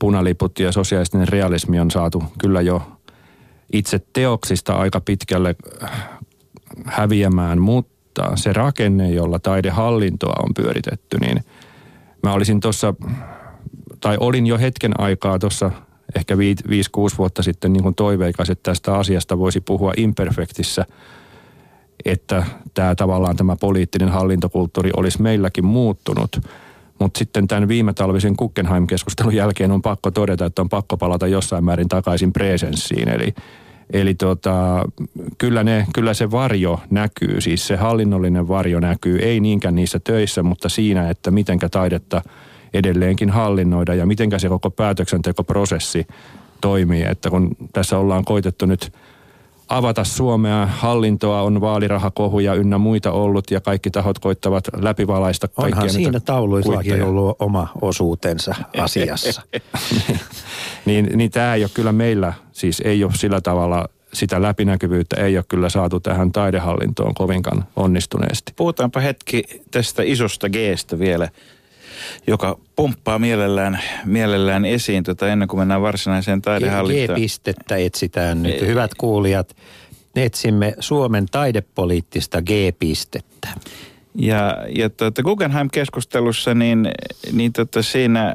S6: punaliput ja sosiaalisten realismi on saatu kyllä jo itse teoksista aika pitkälle häviämään, mutta se rakenne, jolla taidehallintoa on pyöritetty, niin mä olisin tuossa, tai olin jo hetken aikaa tuossa ehkä 5-6 vuotta sitten niin kuin toiveikas, että tästä asiasta voisi puhua imperfektissä, että tämä tavallaan tämä poliittinen hallintokulttuuri olisi meilläkin muuttunut. Mutta sitten tämän viime talvisen Guggenheim-keskustelun jälkeen on pakko todeta, että on pakko palata jossain määrin takaisin presenssiin. Eli, eli tota, kyllä, ne, kyllä se varjo näkyy, siis se hallinnollinen varjo näkyy, ei niinkään niissä töissä, mutta siinä, että mitenkä taidetta edelleenkin hallinnoida ja mitenkä se koko päätöksentekoprosessi toimii. Että kun tässä ollaan koitettu nyt avata Suomea, hallintoa on vaalirahakohuja ynnä muita ollut ja kaikki tahot koittavat läpivalaista kaikkia
S4: Onhan siinä tauluillakin ollut oma osuutensa asiassa.
S6: niin, niin tämä ei ole kyllä meillä, siis ei ole sillä tavalla sitä läpinäkyvyyttä ei ole kyllä saatu tähän taidehallintoon kovinkaan onnistuneesti.
S5: Puhutaanpa hetki tästä isosta Gstä vielä, joka pomppaa mielellään, mielellään esiin tota, ennen kuin mennään varsinaiseen taidehallintoon.
S4: G-pistettä etsitään nyt. Hyvät kuulijat, etsimme Suomen taidepoliittista G-pistettä.
S5: Ja, ja tuota, Guggenheim-keskustelussa, niin, niin tota siinä,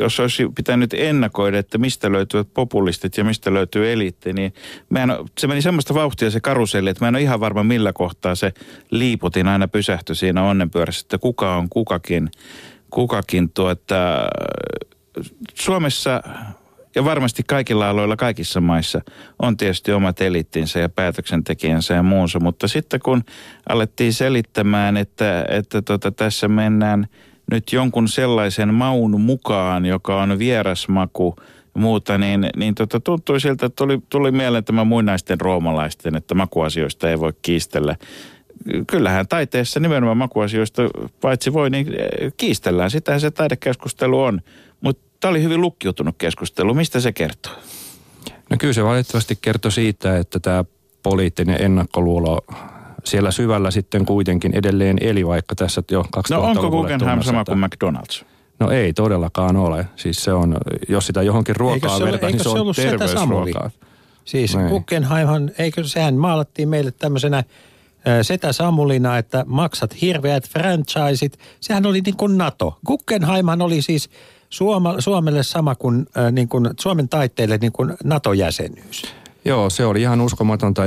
S5: jos olisi pitänyt ennakoida, että mistä löytyvät populistit ja mistä löytyy eliitti, niin mä en, se meni semmoista vauhtia se karuselli, että mä en ole ihan varma millä kohtaa se liiputin aina pysähtyi siinä onnenpyörässä, että kuka on kukakin, kukakin tuota, Suomessa ja varmasti kaikilla aloilla kaikissa maissa on tietysti omat eliittinsä ja päätöksentekijänsä ja muunsa, mutta sitten kun alettiin selittämään, että, että tota, tässä mennään nyt jonkun sellaisen maun mukaan, joka on vierasmaku ja muuta, niin, niin tota, tuntui siltä, että tuli, tuli mieleen tämä muinaisten roomalaisten, että makuasioista ei voi kiistellä. Kyllähän taiteessa nimenomaan makuasioista paitsi voi, niin eh, kiistellään. Sitähän se taidekeskustelu on. Mutta tämä oli hyvin lukkiutunut keskustelu. Mistä se kertoo?
S6: No kyllä se valitettavasti kertoi siitä, että tämä poliittinen ennakkoluulo siellä syvällä sitten kuitenkin edelleen eli, vaikka tässä jo 2000
S5: No onko Guggenheim sama kuin McDonald's?
S6: No ei todellakaan ole. Siis se on, jos sitä johonkin ruokaa
S4: Eikö se ole-
S6: vertaa, niin
S4: eikö
S6: se
S4: se
S6: on terveysruokaa.
S4: Siis
S6: Niin.
S4: Guggenheimhan, eikö sehän maalattiin meille tämmöisenä Setä Samulina, että maksat hirveät franchiseit. Sehän oli niin kuin NATO. Guggenheimhan oli siis Suoma, Suomelle sama kuin, niin kuin Suomen taiteille niin kuin NATO-jäsenyys.
S6: Joo, se oli ihan uskomatonta,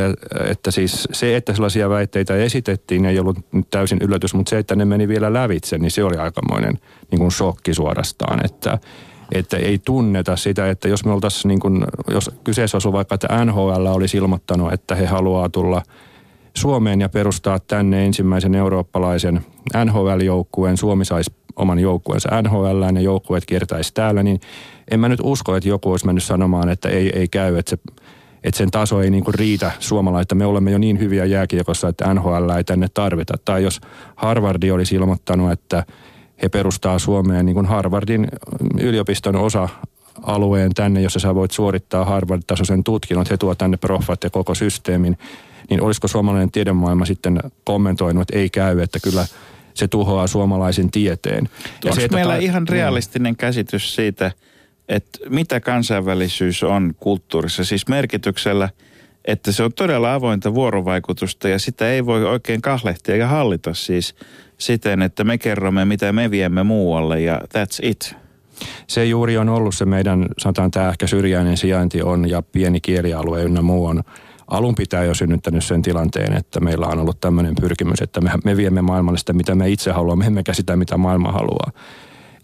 S6: että siis se, että sellaisia väitteitä esitettiin, ei ollut nyt täysin yllätys, mutta se, että ne meni vielä lävitse, niin se oli aikamoinen niin kuin shokki suorastaan, että, että ei tunneta sitä, että jos me oltaisiin, niin kuin, jos kyseessä olisi vaikka, että NHL olisi ilmoittanut, että he haluaa tulla Suomeen ja perustaa tänne ensimmäisen eurooppalaisen NHL-joukkueen, Suomi saisi oman joukkueensa NHL ja joukkueet kiertäisi täällä, niin en mä nyt usko, että joku olisi mennyt sanomaan, että ei, ei käy, että se että sen taso ei niinku riitä suomalaista. Me olemme jo niin hyviä jääkiekossa, että NHL ei tänne tarvita. Tai jos Harvardi olisi ilmoittanut, että he perustaa Suomeen niin kuin Harvardin yliopiston osa alueen tänne, jossa sä voit suorittaa Harvard-tasoisen tutkinnon, he tuo tänne proffat ja koko systeemin, niin olisiko suomalainen tiedemaailma sitten kommentoinut, että ei käy, että kyllä se tuhoaa suomalaisen tieteen.
S5: Ja Onko
S6: se,
S5: meillä
S6: ta-
S5: ihan realistinen käsitys siitä, että mitä kansainvälisyys on kulttuurissa, siis merkityksellä, että se on todella avointa vuorovaikutusta ja sitä ei voi oikein kahlehtia ja hallita siis siten, että me kerromme mitä me viemme muualle ja that's it.
S6: Se juuri on ollut se meidän, sanotaan tämä ehkä syrjäinen sijainti on ja pieni kielialue ynnä muu on alun pitää jo synnyttänyt sen tilanteen, että meillä on ollut tämmöinen pyrkimys, että me, me viemme maailmalle sitä, mitä me itse haluamme, emmekä sitä, mitä maailma haluaa.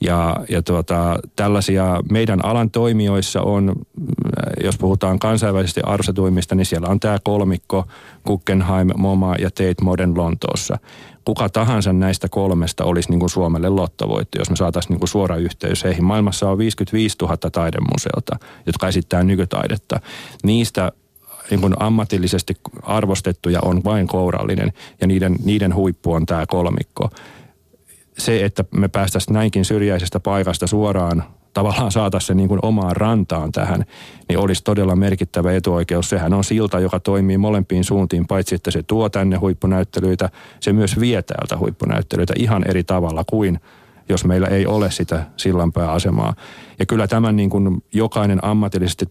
S6: Ja, ja tuota, tällaisia meidän alan toimijoissa on, jos puhutaan kansainvälisesti arvostetuimmista, niin siellä on tämä kolmikko, Guggenheim, MoMA ja Tate Modern Lontoossa. Kuka tahansa näistä kolmesta olisi niin kuin Suomelle lottovoitto, jos me saataisiin niin kuin suora yhteys heihin. Maailmassa on 55 000 taidemuseota, jotka esittää nykytaidetta. Niistä niin kuin ammatillisesti arvostettuja on vain kourallinen ja niiden, niiden huippu on tämä kolmikko se, että me päästäisiin näinkin syrjäisestä paikasta suoraan tavallaan saataisiin se niin kuin omaan rantaan tähän, niin olisi todella merkittävä etuoikeus. Sehän on silta, joka toimii molempiin suuntiin, paitsi että se tuo tänne huippunäyttelyitä, se myös vie täältä huippunäyttelyitä ihan eri tavalla kuin jos meillä ei ole sitä sillanpääasemaa. Ja kyllä tämän niin kuin jokainen ammatillisesti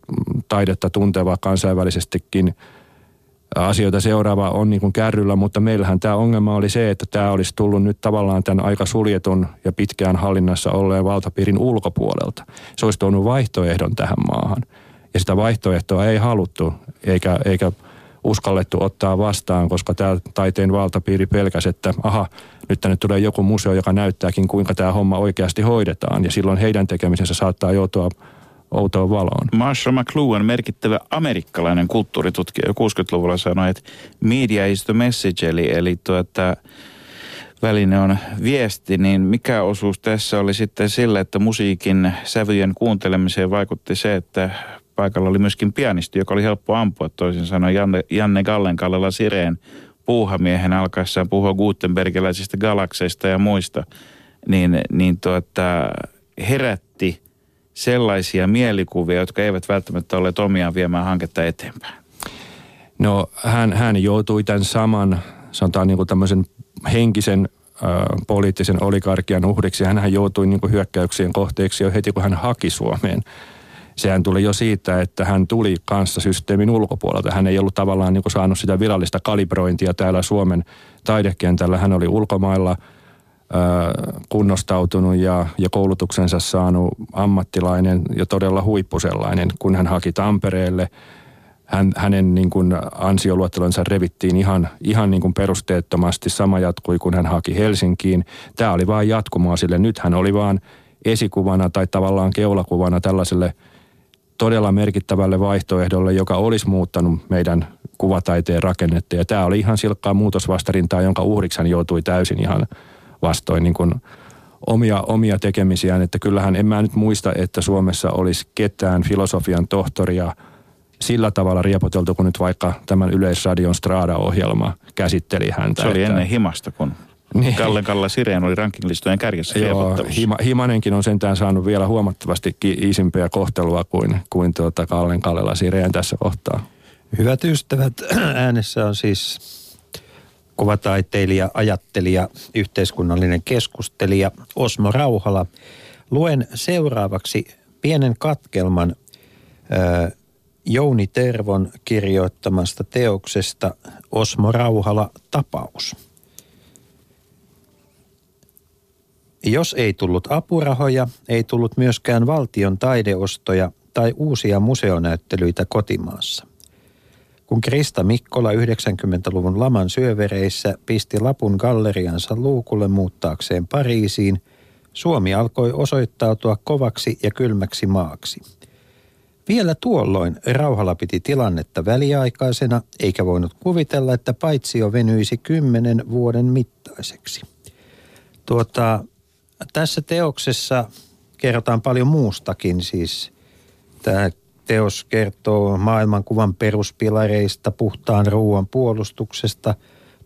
S6: taidetta tunteva kansainvälisestikin – asioita seuraava on niin kuin kärryllä, mutta meillähän tämä ongelma oli se, että tämä olisi tullut nyt tavallaan tämän aika suljetun ja pitkään hallinnassa olleen valtapiirin ulkopuolelta. Se olisi tuonut vaihtoehdon tähän maahan. Ja sitä vaihtoehtoa ei haluttu eikä, eikä uskallettu ottaa vastaan, koska tämä taiteen valtapiiri pelkäsi, että aha, nyt tänne tulee joku museo, joka näyttääkin, kuinka tämä homma oikeasti hoidetaan. Ja silloin heidän tekemisensä saattaa joutua outoon valoon.
S5: Marshall McLuhan, merkittävä amerikkalainen kulttuuritutkija, 60-luvulla sanoi, että media is the message, eli, eli tuota, väline on viesti, niin mikä osuus tässä oli sitten sillä, että musiikin sävyjen kuuntelemiseen vaikutti se, että paikalla oli myöskin pianisti, joka oli helppo ampua, toisin sanoen Janne, Janne Gallenkallella Sireen puuhamiehen alkaessaan puhua Gutenbergiläisistä galakseista ja muista, niin, niin tuota, herätti sellaisia mielikuvia, jotka eivät välttämättä ole omiaan viemään hanketta eteenpäin?
S6: No hän, hän joutui tämän saman, sanotaan niin kuin tämmöisen henkisen äh, poliittisen oligarkian uhriksi. Hän joutui niin kuin hyökkäyksien kohteeksi jo heti, kun hän haki Suomeen. Sehän tuli jo siitä, että hän tuli kanssa systeemin ulkopuolelta. Hän ei ollut tavallaan niin kuin saanut sitä virallista kalibrointia täällä Suomen taidekentällä. Hän oli ulkomailla – kunnostautunut ja, ja koulutuksensa saanut ammattilainen ja todella huippusellainen, kun hän haki Tampereelle. Hän, hänen niin kuin ansioluettelonsa revittiin ihan, ihan niin kuin perusteettomasti. Sama jatkui, kun hän haki Helsinkiin. Tämä oli vain jatkumoa sille. Nyt hän oli vaan esikuvana tai tavallaan keulakuvana tällaiselle todella merkittävälle vaihtoehdolle, joka olisi muuttanut meidän kuvataiteen rakennetta. Ja tämä oli ihan silkkaa muutosvastarintaa, jonka uhriksi hän joutui täysin ihan vastoin niin kuin omia, omia tekemisiään. Että kyllähän en mä nyt muista, että Suomessa olisi ketään filosofian tohtoria sillä tavalla riepoteltu kuin nyt vaikka tämän Yleisradion Strada-ohjelma käsitteli häntä.
S5: Se oli
S6: että,
S5: ennen himasta, kun niin. Kalle Kalla Sireen oli rankinglistojen kärjessä
S6: Joo, Hima, Himanenkin on sentään saanut vielä huomattavasti isimpiä kohtelua kuin, kuin tuota Kallen Kallela Sireen tässä kohtaa.
S4: Hyvät ystävät, äänessä on siis kuvataiteilija, ajattelija, yhteiskunnallinen keskustelija Osmo Rauhala. Luen seuraavaksi pienen katkelman ö, Jouni Tervon kirjoittamasta teoksesta Osmo Rauhala tapaus. Jos ei tullut apurahoja, ei tullut myöskään valtion taideostoja tai uusia museonäyttelyitä kotimaassa. kun Krista Mikkola 90-luvun laman syövereissä pisti lapun galleriansa luukulle muuttaakseen Pariisiin, Suomi alkoi osoittautua kovaksi ja kylmäksi maaksi. Vielä tuolloin Rauhala piti tilannetta väliaikaisena, eikä voinut kuvitella, että paitsio venyisi kymmenen vuoden mittaiseksi. Tuota, tässä teoksessa kerrotaan paljon muustakin, siis tämä teos kertoo maailmankuvan peruspilareista, puhtaan ruoan puolustuksesta,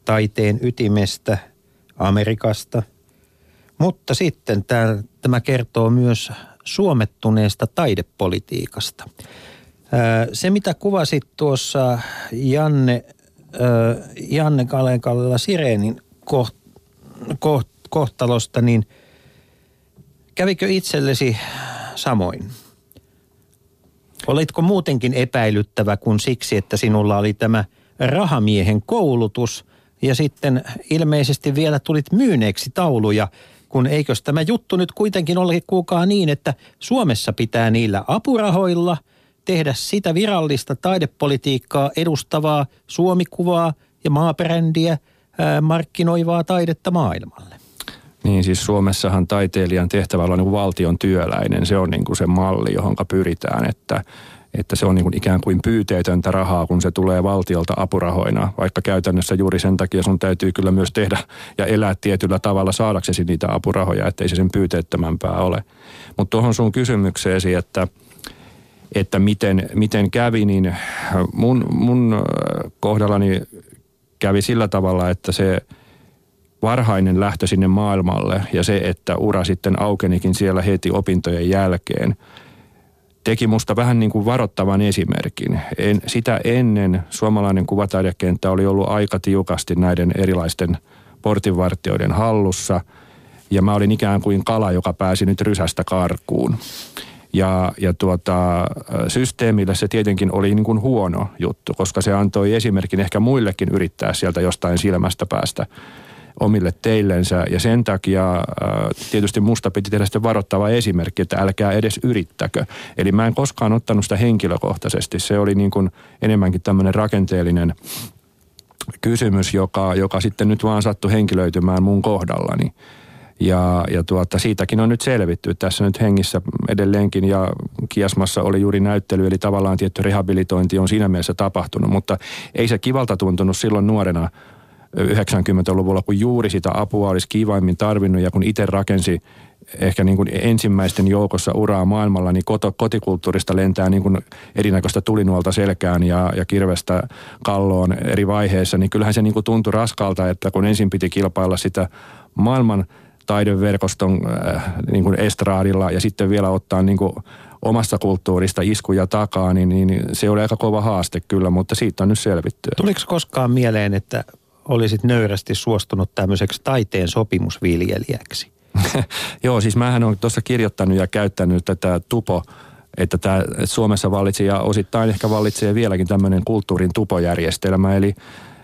S4: taiteen ytimestä, Amerikasta. Mutta sitten tämä, tämä kertoo myös suomettuneesta taidepolitiikasta. Se, mitä kuvasit tuossa Janne, Janne Kalenkallella Sirenin koht, koht, kohtalosta, niin kävikö itsellesi samoin? Olitko muutenkin epäilyttävä kuin siksi, että sinulla oli tämä rahamiehen koulutus ja sitten ilmeisesti vielä tulit myyneeksi tauluja, kun eikös tämä juttu nyt kuitenkin ole kuukaa niin, että Suomessa pitää niillä apurahoilla tehdä sitä virallista taidepolitiikkaa edustavaa suomikuvaa ja maabrändiä markkinoivaa taidetta maailmalle.
S6: Niin siis Suomessahan taiteilijan tehtävä on niin valtion työläinen. Se on niin kuin se malli, johon pyritään, että, että se on niin kuin ikään kuin pyyteetöntä rahaa, kun se tulee valtiolta apurahoina. Vaikka käytännössä juuri sen takia sun täytyy kyllä myös tehdä ja elää tietyllä tavalla saadaksesi niitä apurahoja, ettei se sen pyyteettömämpää ole. Mutta tuohon sun kysymykseesi, että, että miten, miten kävi, niin mun, mun kohdallani kävi sillä tavalla, että se – varhainen lähtö sinne maailmalle ja se, että ura sitten aukenikin siellä heti opintojen jälkeen, teki musta vähän niin kuin varoittavan esimerkin. En, sitä ennen suomalainen kuvataidekenttä oli ollut aika tiukasti näiden erilaisten portinvartioiden hallussa ja mä olin ikään kuin kala, joka pääsi nyt rysästä karkuun. Ja, ja tuota, systeemille se tietenkin oli niin kuin huono juttu, koska se antoi esimerkin ehkä muillekin yrittää sieltä jostain silmästä päästä omille teillensä. Ja sen takia äh, tietysti musta piti tehdä sitten varoittava esimerkki, että älkää edes yrittäkö. Eli mä en koskaan ottanut sitä henkilökohtaisesti. Se oli niin kuin enemmänkin tämmöinen rakenteellinen kysymys, joka, joka sitten nyt vaan sattui henkilöitymään mun kohdallani. Ja, ja tuota, siitäkin on nyt selvitty. Tässä nyt hengissä edelleenkin ja Kiasmassa oli juuri näyttely, eli tavallaan tietty rehabilitointi on siinä mielessä tapahtunut, mutta ei se kivalta tuntunut silloin nuorena 90-luvulla, kun juuri sitä apua olisi kivaimmin tarvinnut ja kun itse rakensi ehkä niin kuin ensimmäisten joukossa uraa maailmalla, niin koto, kotikulttuurista lentää niin kuin erinäköistä tulinuolta selkään ja, ja kirvestä kalloon eri vaiheissa, niin kyllähän se niin kuin tuntui raskalta, että kun ensin piti kilpailla sitä maailman taideverkoston äh, niin kuin estraadilla ja sitten vielä ottaa niin kuin omasta kulttuurista iskuja takaa, niin, niin se oli aika kova haaste kyllä, mutta siitä on nyt selvitty.
S4: Tuliko koskaan mieleen, että olisit nöyrästi suostunut tämmöiseksi taiteen sopimusviljelijäksi?
S6: Joo, siis mähän olen tuossa kirjoittanut ja käyttänyt tätä tupo että tämä Suomessa vallitsi ja osittain ehkä vallitsee vieläkin tämmöinen kulttuurin tupojärjestelmä. Eli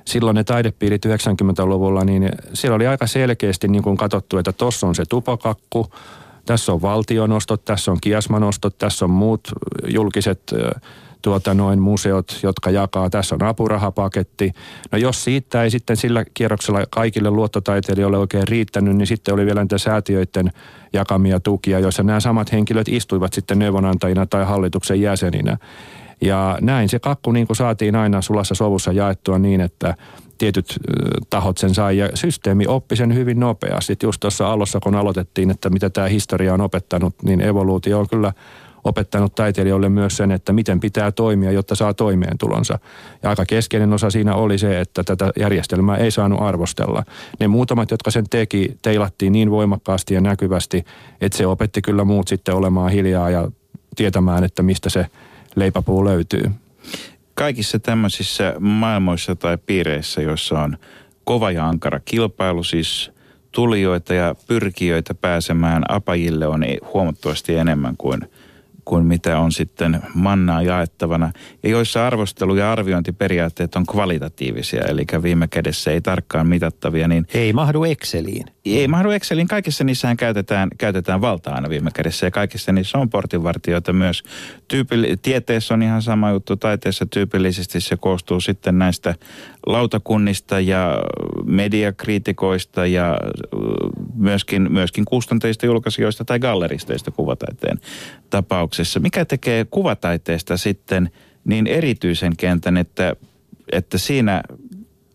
S6: silloin ne taidepiirit 90-luvulla, niin siellä oli aika selkeästi niin kuin katsottu, että tuossa on se tupokakku, tässä on valtionostot, tässä on kiasmanostot, tässä on muut julkiset tuota noin museot, jotka jakaa. Tässä on apurahapaketti. No jos siitä ei sitten sillä kierroksella kaikille luottotaiteilijoille oikein riittänyt, niin sitten oli vielä niitä säätiöiden jakamia tukia, joissa nämä samat henkilöt istuivat sitten neuvonantajina tai hallituksen jäseninä. Ja näin se kakku niin kuin saatiin aina sulassa sovussa jaettua niin, että tietyt tahot sen sai ja systeemi oppi sen hyvin nopeasti. Just tuossa alussa, kun aloitettiin, että mitä tämä historia on opettanut, niin evoluutio on kyllä opettanut taiteilijoille myös sen, että miten pitää toimia, jotta saa toimeentulonsa. Ja aika keskeinen osa siinä oli se, että tätä järjestelmää ei saanut arvostella. Ne muutamat, jotka sen teki, teilattiin niin voimakkaasti ja näkyvästi, että se opetti kyllä muut sitten olemaan hiljaa ja tietämään, että mistä se leipäpuu löytyy.
S5: Kaikissa tämmöisissä maailmoissa tai piireissä, joissa on kova ja ankara kilpailu, siis tulijoita ja pyrkijöitä pääsemään apajille on huomattavasti enemmän kuin – kuin mitä on sitten mannaa jaettavana. Ja joissa arvostelu- ja arviointiperiaatteet on kvalitatiivisia, eli viime kädessä ei tarkkaan mitattavia. Niin
S4: ei mahdu Exceliin.
S5: Ei mahdu Excelin. Kaikissa niissähän käytetään, käytetään valtaa aina viime kädessä ja kaikissa niissä on portinvartijoita myös. Tyypilli, tieteessä on ihan sama juttu. Taiteessa tyypillisesti se koostuu sitten näistä lautakunnista ja mediakriitikoista ja myöskin, myöskin kustantajista, julkaisijoista tai galleristeista kuvataiteen tapauksessa. Mikä tekee kuvataiteesta sitten niin erityisen kentän, että, että siinä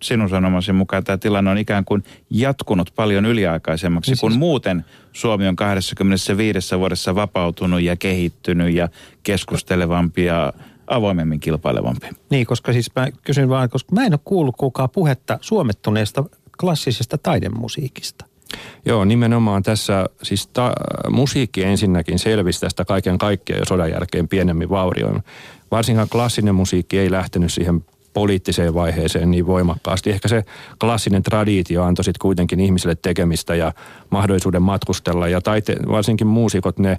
S5: sinun sanomasi mukaan tämä tilanne on ikään kuin jatkunut paljon yliaikaisemmaksi, niin kun siis... muuten Suomi on 25 vuodessa vapautunut ja kehittynyt ja keskustelevampi ja avoimemmin kilpailevampi.
S4: Niin, koska siis mä kysyn vaan, koska mä en ole kuullut kukaan puhetta suomettuneesta klassisesta taidemusiikista.
S6: Joo, nimenomaan tässä siis ta, musiikki ensinnäkin selvisi tästä kaiken kaikkiaan jo sodan jälkeen pienemmin vaurioin. Varsinkaan klassinen musiikki ei lähtenyt siihen poliittiseen vaiheeseen niin voimakkaasti. Ehkä se klassinen traditio antoi sitten kuitenkin ihmisille tekemistä ja mahdollisuuden matkustella ja taite, varsinkin muusikot ne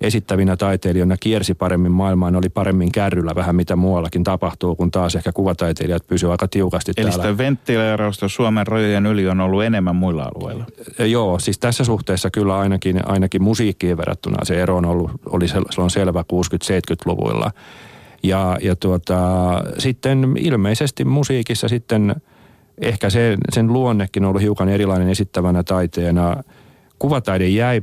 S6: esittävinä taiteilijoina kiersi paremmin maailmaan, oli paremmin kärryllä vähän mitä muuallakin tapahtuu, kun taas ehkä kuvataiteilijat pysyvät aika tiukasti
S5: Eli
S6: täällä.
S5: Eli sitä venttileerausta Suomen rajojen yli on ollut enemmän muilla alueilla?
S6: Joo, siis tässä suhteessa kyllä ainakin, ainakin musiikkiin verrattuna se ero on ollut, oli silloin selvä 60-70-luvuilla. Ja, ja tuota, sitten ilmeisesti musiikissa sitten ehkä se, sen luonnekin on ollut hiukan erilainen esittävänä taiteena. Kuvataide jäi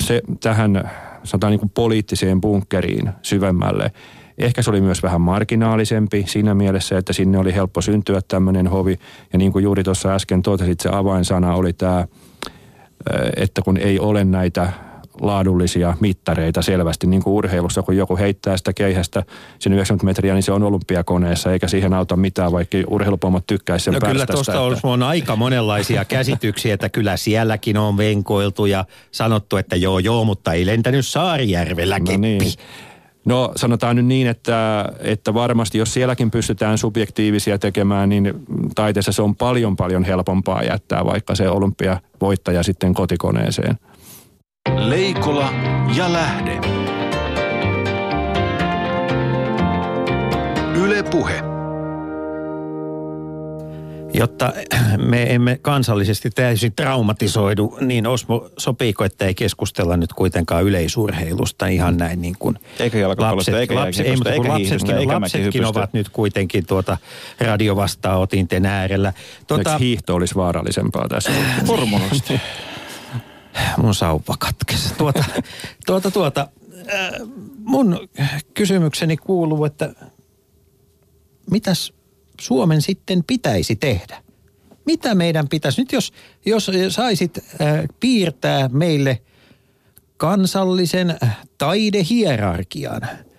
S6: se tähän sanotaan niin kuin poliittiseen bunkkeriin syvemmälle. Ehkä se oli myös vähän marginaalisempi siinä mielessä, että sinne oli helppo syntyä tämmöinen hovi. Ja niin kuin juuri tuossa äsken totesit, se avainsana oli tämä, että kun ei ole näitä laadullisia mittareita selvästi, niin kuin urheilussa, kun joku heittää sitä keihästä sen 90 metriä, niin se on olympiakoneessa, eikä siihen auta mitään, vaikka urheilupomot tykkäisi sen
S4: No kyllä tuosta että... olisi on aika monenlaisia käsityksiä, että kyllä sielläkin on venkoiltu ja sanottu, että joo joo, mutta ei lentänyt Saarijärvellä keppi. No niin.
S6: No sanotaan nyt niin, että, että varmasti jos sielläkin pystytään subjektiivisia tekemään, niin taiteessa se on paljon paljon helpompaa jättää vaikka se olympiavoittaja sitten kotikoneeseen.
S2: Leikola ja Lähde. Yle Puhe.
S4: Jotta me emme kansallisesti täysin traumatisoidu, niin Osmo, sopiiko, että ei keskustella nyt kuitenkaan yleisurheilusta ihan näin niin kuin
S5: eikä lapset, eikä lapset, ei, mutta eikä
S4: lapsetkin, eikä lapsetkin ovat nyt kuitenkin tuota radiovastaanotinten äärellä.
S6: Tuota, Eikö hiihto olisi vaarallisempaa tässä?
S5: Hormonasti.
S4: Mun sauva katkesi. Tuota, tuota, tuota, äh, mun kysymykseni kuuluu, että mitäs Suomen sitten pitäisi tehdä? Mitä meidän pitäisi, nyt jos, jos saisit äh, piirtää meille kansallisen taidehierarkian –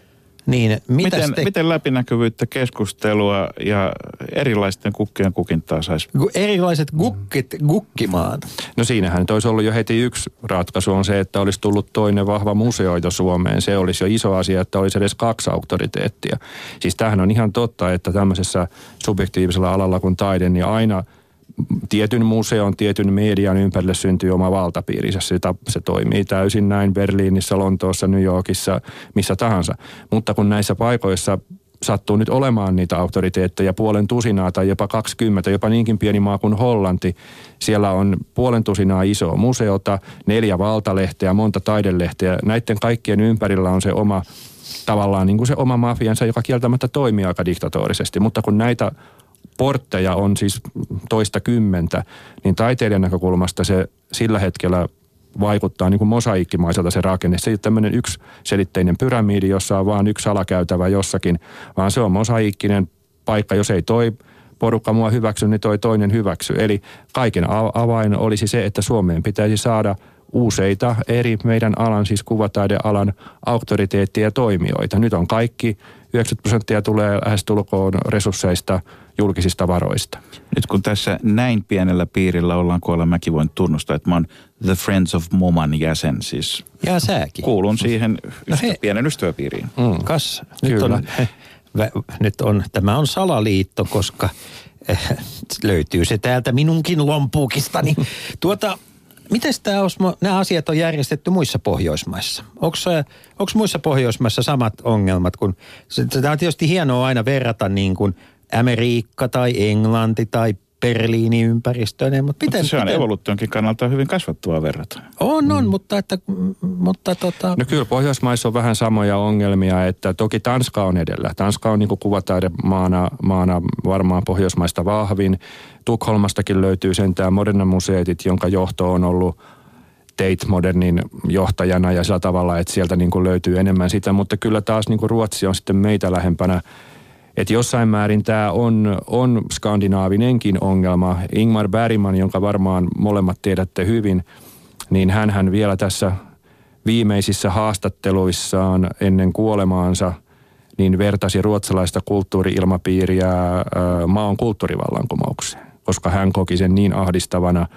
S4: niin,
S5: miten, te... miten läpinäkyvyyttä, keskustelua ja erilaisten kukkien kukintaa saisi?
S4: Erilaiset gukkit gukkimaan.
S6: No siinähän nyt olisi ollut jo heti yksi ratkaisu on se, että olisi tullut toinen vahva museo jo Suomeen. Se olisi jo iso asia, että olisi edes kaksi auktoriteettia. Siis tämähän on ihan totta, että tämmöisessä subjektiivisella alalla kuin taide, niin aina – tietyn museon, tietyn median ympärille syntyy oma valtapiirinsä. Se, se toimii täysin näin Berliinissä, Lontoossa, New Yorkissa, missä tahansa. Mutta kun näissä paikoissa sattuu nyt olemaan niitä auktoriteetteja puolen tusinaa tai jopa 20, jopa niinkin pieni maa kuin Hollanti. Siellä on puolen tusinaa isoa museota, neljä valtalehteä, monta taidelehteä. Näiden kaikkien ympärillä on se oma tavallaan niin kuin se oma mafiansa, joka kieltämättä toimii aika diktatorisesti. Mutta kun näitä portteja on siis toista kymmentä, niin taiteilijan näkökulmasta se sillä hetkellä vaikuttaa niin kuin mosaiikkimaiselta se rakenne. Se ei ole tämmöinen selitteinen pyramidi, jossa on vaan yksi alakäytävä jossakin, vaan se on mosaiikkinen paikka, jos ei toi porukka mua hyväksy, niin toi toinen hyväksy. Eli kaiken avain olisi se, että Suomeen pitäisi saada useita eri meidän alan, siis kuvataidealan auktoriteettia ja toimijoita. Nyt on kaikki, 90 prosenttia tulee lähestulkoon resursseista – julkisista varoista.
S5: Nyt kun tässä näin pienellä piirillä ollaan, kun mäkin voin tunnustaa, että mä oon The Friends of Moman jäsen, siis
S4: ja säkin.
S5: kuulun siihen no he, pienen ystäväpiiriin.
S4: Mm. Kas, nyt on, vä, nyt on, tämä on salaliitto, koska äh, löytyy se täältä minunkin lompuukistani. tuota, Miten tämä Osmo, nämä asiat on järjestetty muissa Pohjoismaissa? Onko muissa Pohjoismaissa samat ongelmat? Kun, tämä on tietysti hienoa aina verrata niin kuin Amerikka tai Englanti tai Berliinin ympäristöön. Mutta, miten,
S5: Mutta se on
S4: miten?
S5: evoluutionkin kannalta hyvin kasvattavaa verrata.
S4: On, on, mutta, että, mutta tota,
S6: No kyllä Pohjoismaissa on vähän samoja ongelmia, että toki Tanska on edellä. Tanska on niin kuvataidemaana maana varmaan Pohjoismaista vahvin. Tukholmastakin löytyy sentään Moderna Museetit, jonka johto on ollut Tate Modernin johtajana ja sillä tavalla, että sieltä niin kuin löytyy enemmän sitä, mutta kyllä taas niin kuin Ruotsi on sitten meitä lähempänä. Että jossain määrin tämä on, on skandinaavinenkin ongelma. Ingmar Bergman, jonka varmaan molemmat tiedätte hyvin, niin hän vielä tässä viimeisissä haastatteluissaan ennen kuolemaansa niin vertasi ruotsalaista kulttuuriilmapiiriä maan kulttuurivallankumoukseen, koska hän koki sen niin ahdistavana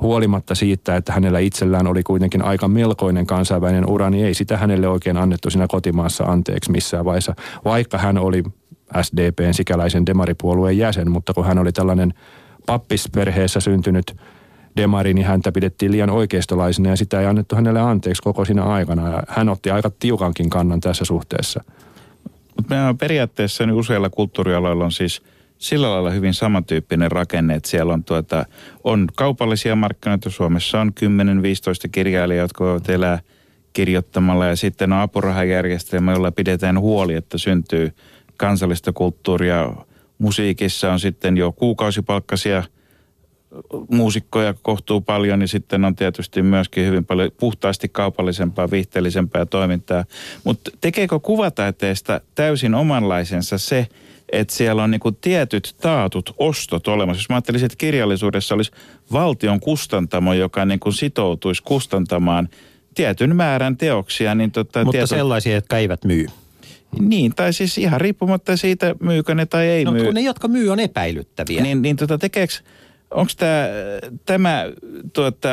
S6: huolimatta siitä, että hänellä itsellään oli kuitenkin aika melkoinen kansainvälinen ura, niin ei sitä hänelle oikein annettu siinä kotimaassa anteeksi missään vaiheessa, vaikka hän oli SDPn sikäläisen demaripuolueen jäsen, mutta kun hän oli tällainen pappisperheessä syntynyt demari, niin häntä pidettiin liian oikeistolaisena ja sitä ei annettu hänelle anteeksi koko siinä aikana. Ja hän otti aika tiukankin kannan tässä suhteessa.
S5: Mutta meillä on periaatteessa niin useilla kulttuurialoilla on siis sillä lailla hyvin samantyyppinen rakenne, että siellä on, tuota, on kaupallisia markkinoita. Suomessa on 10-15 kirjailijaa, jotka voivat elää kirjoittamalla ja sitten on apurahajärjestelmä, jolla pidetään huoli, että syntyy kansallista kulttuuria. Musiikissa on sitten jo kuukausipalkkaisia – muusikkoja kohtuu paljon, niin sitten on tietysti myöskin hyvin paljon puhtaasti kaupallisempaa, viihteellisempää toimintaa. Mutta tekeekö kuvataiteesta täysin omanlaisensa se, että siellä on niinku tietyt taatut ostot olemassa. Jos mä ajattelisin, että kirjallisuudessa olisi valtion kustantamo, joka niinku sitoutuisi kustantamaan tietyn määrän teoksia. Niin tota,
S4: mutta
S5: tieto...
S4: sellaisia, jotka eivät myy.
S5: Niin, tai siis ihan riippumatta siitä, myykö ne tai ei
S4: no,
S5: myy.
S4: kun ne, jotka myy, on epäilyttäviä.
S5: Niin, niin tota, tekeekö onko tämä, tämä tuota,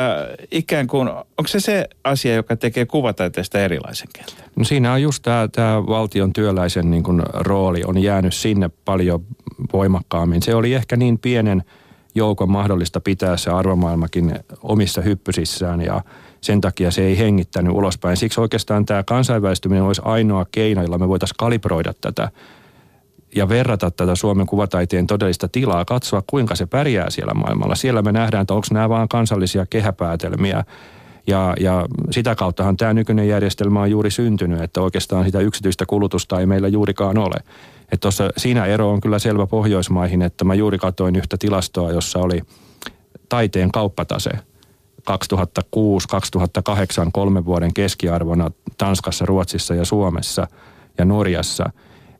S5: ikään kuin, onko se se asia, joka tekee kuvataiteesta erilaisen kentän?
S6: No siinä on just tämä, tämä valtion työläisen niin kuin rooli on jäänyt sinne paljon voimakkaammin. Se oli ehkä niin pienen joukon mahdollista pitää se arvomaailmakin omissa hyppysissään ja sen takia se ei hengittänyt ulospäin. Siksi oikeastaan tämä kansainvälistyminen olisi ainoa keino, jolla me voitaisiin kalibroida tätä ja verrata tätä Suomen kuvataiteen todellista tilaa, katsoa kuinka se pärjää siellä maailmalla. Siellä me nähdään, että onko nämä vaan kansallisia kehäpäätelmiä. Ja, ja sitä kauttahan tämä nykyinen järjestelmä on juuri syntynyt, että oikeastaan sitä yksityistä kulutusta ei meillä juurikaan ole. Että tossa, siinä ero on kyllä selvä Pohjoismaihin, että mä juuri katsoin yhtä tilastoa, jossa oli taiteen kauppatase 2006-2008 kolmen vuoden keskiarvona Tanskassa, Ruotsissa ja Suomessa ja Norjassa –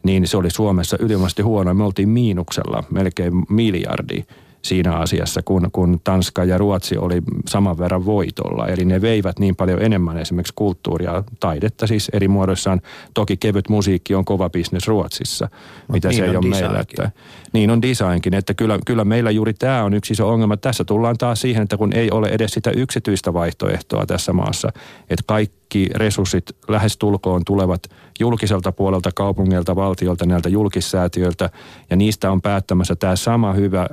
S6: niin se oli Suomessa ylimästi huono. Me oltiin miinuksella melkein miljardi siinä asiassa, kun, kun Tanska ja Ruotsi oli saman verran voitolla. Eli ne veivät niin paljon enemmän esimerkiksi kulttuuria, taidetta siis eri muodoissaan. Toki kevyt musiikki on kova bisnes Ruotsissa, Mut mitä niin se ei ole meillä. Että, niin on designkin, että kyllä, kyllä meillä juuri tämä on yksi iso ongelma. Tässä tullaan taas siihen, että kun ei ole edes sitä yksityistä vaihtoehtoa tässä maassa, että kaikki resurssit lähestulkoon tulevat julkiselta puolelta, kaupungeilta, valtiolta, näiltä julkissäätiöiltä, ja niistä on päättämässä tämä sama hyvä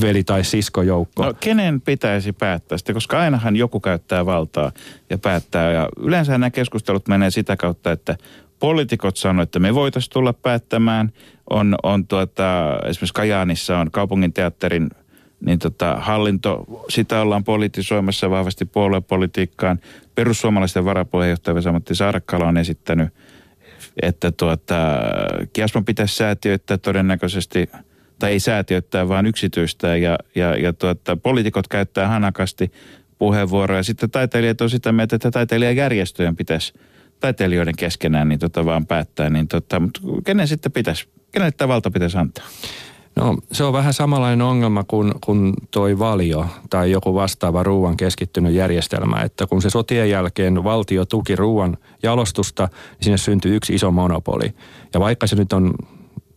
S6: veli- tai siskojoukko.
S5: No kenen pitäisi päättää sitä, koska ainahan joku käyttää valtaa ja päättää. Ja yleensä nämä keskustelut menee sitä kautta, että poliitikot sanoivat, että me voitaisiin tulla päättämään. On, on tuota, esimerkiksi Kajaanissa on kaupunginteatterin niin tota, hallinto, sitä ollaan politisoimassa vahvasti puoluepolitiikkaan. Perussuomalaisten varapuheenjohtaja Vesamatti Saarakkala on esittänyt, että tuota, Kiasman pitäisi säätiöittää todennäköisesti – tai ei säätiöittää, vaan yksityistä ja, ja, ja tuota, poliitikot käyttää hanakasti puheenvuoroja. Sitten taiteilijat on sitä mieltä, että taiteilijajärjestöjen pitäisi taiteilijoiden keskenään niin tota vaan päättää. Niin tota, mutta kenen sitten pitäisi, kenelle tämä valta pitäisi antaa?
S6: No se on vähän samanlainen ongelma kuin, kuin toi valio tai joku vastaava ruoan keskittynyt järjestelmä, että kun se sotien jälkeen valtio tuki ruoan jalostusta, niin sinne syntyi yksi iso monopoli. Ja vaikka se nyt on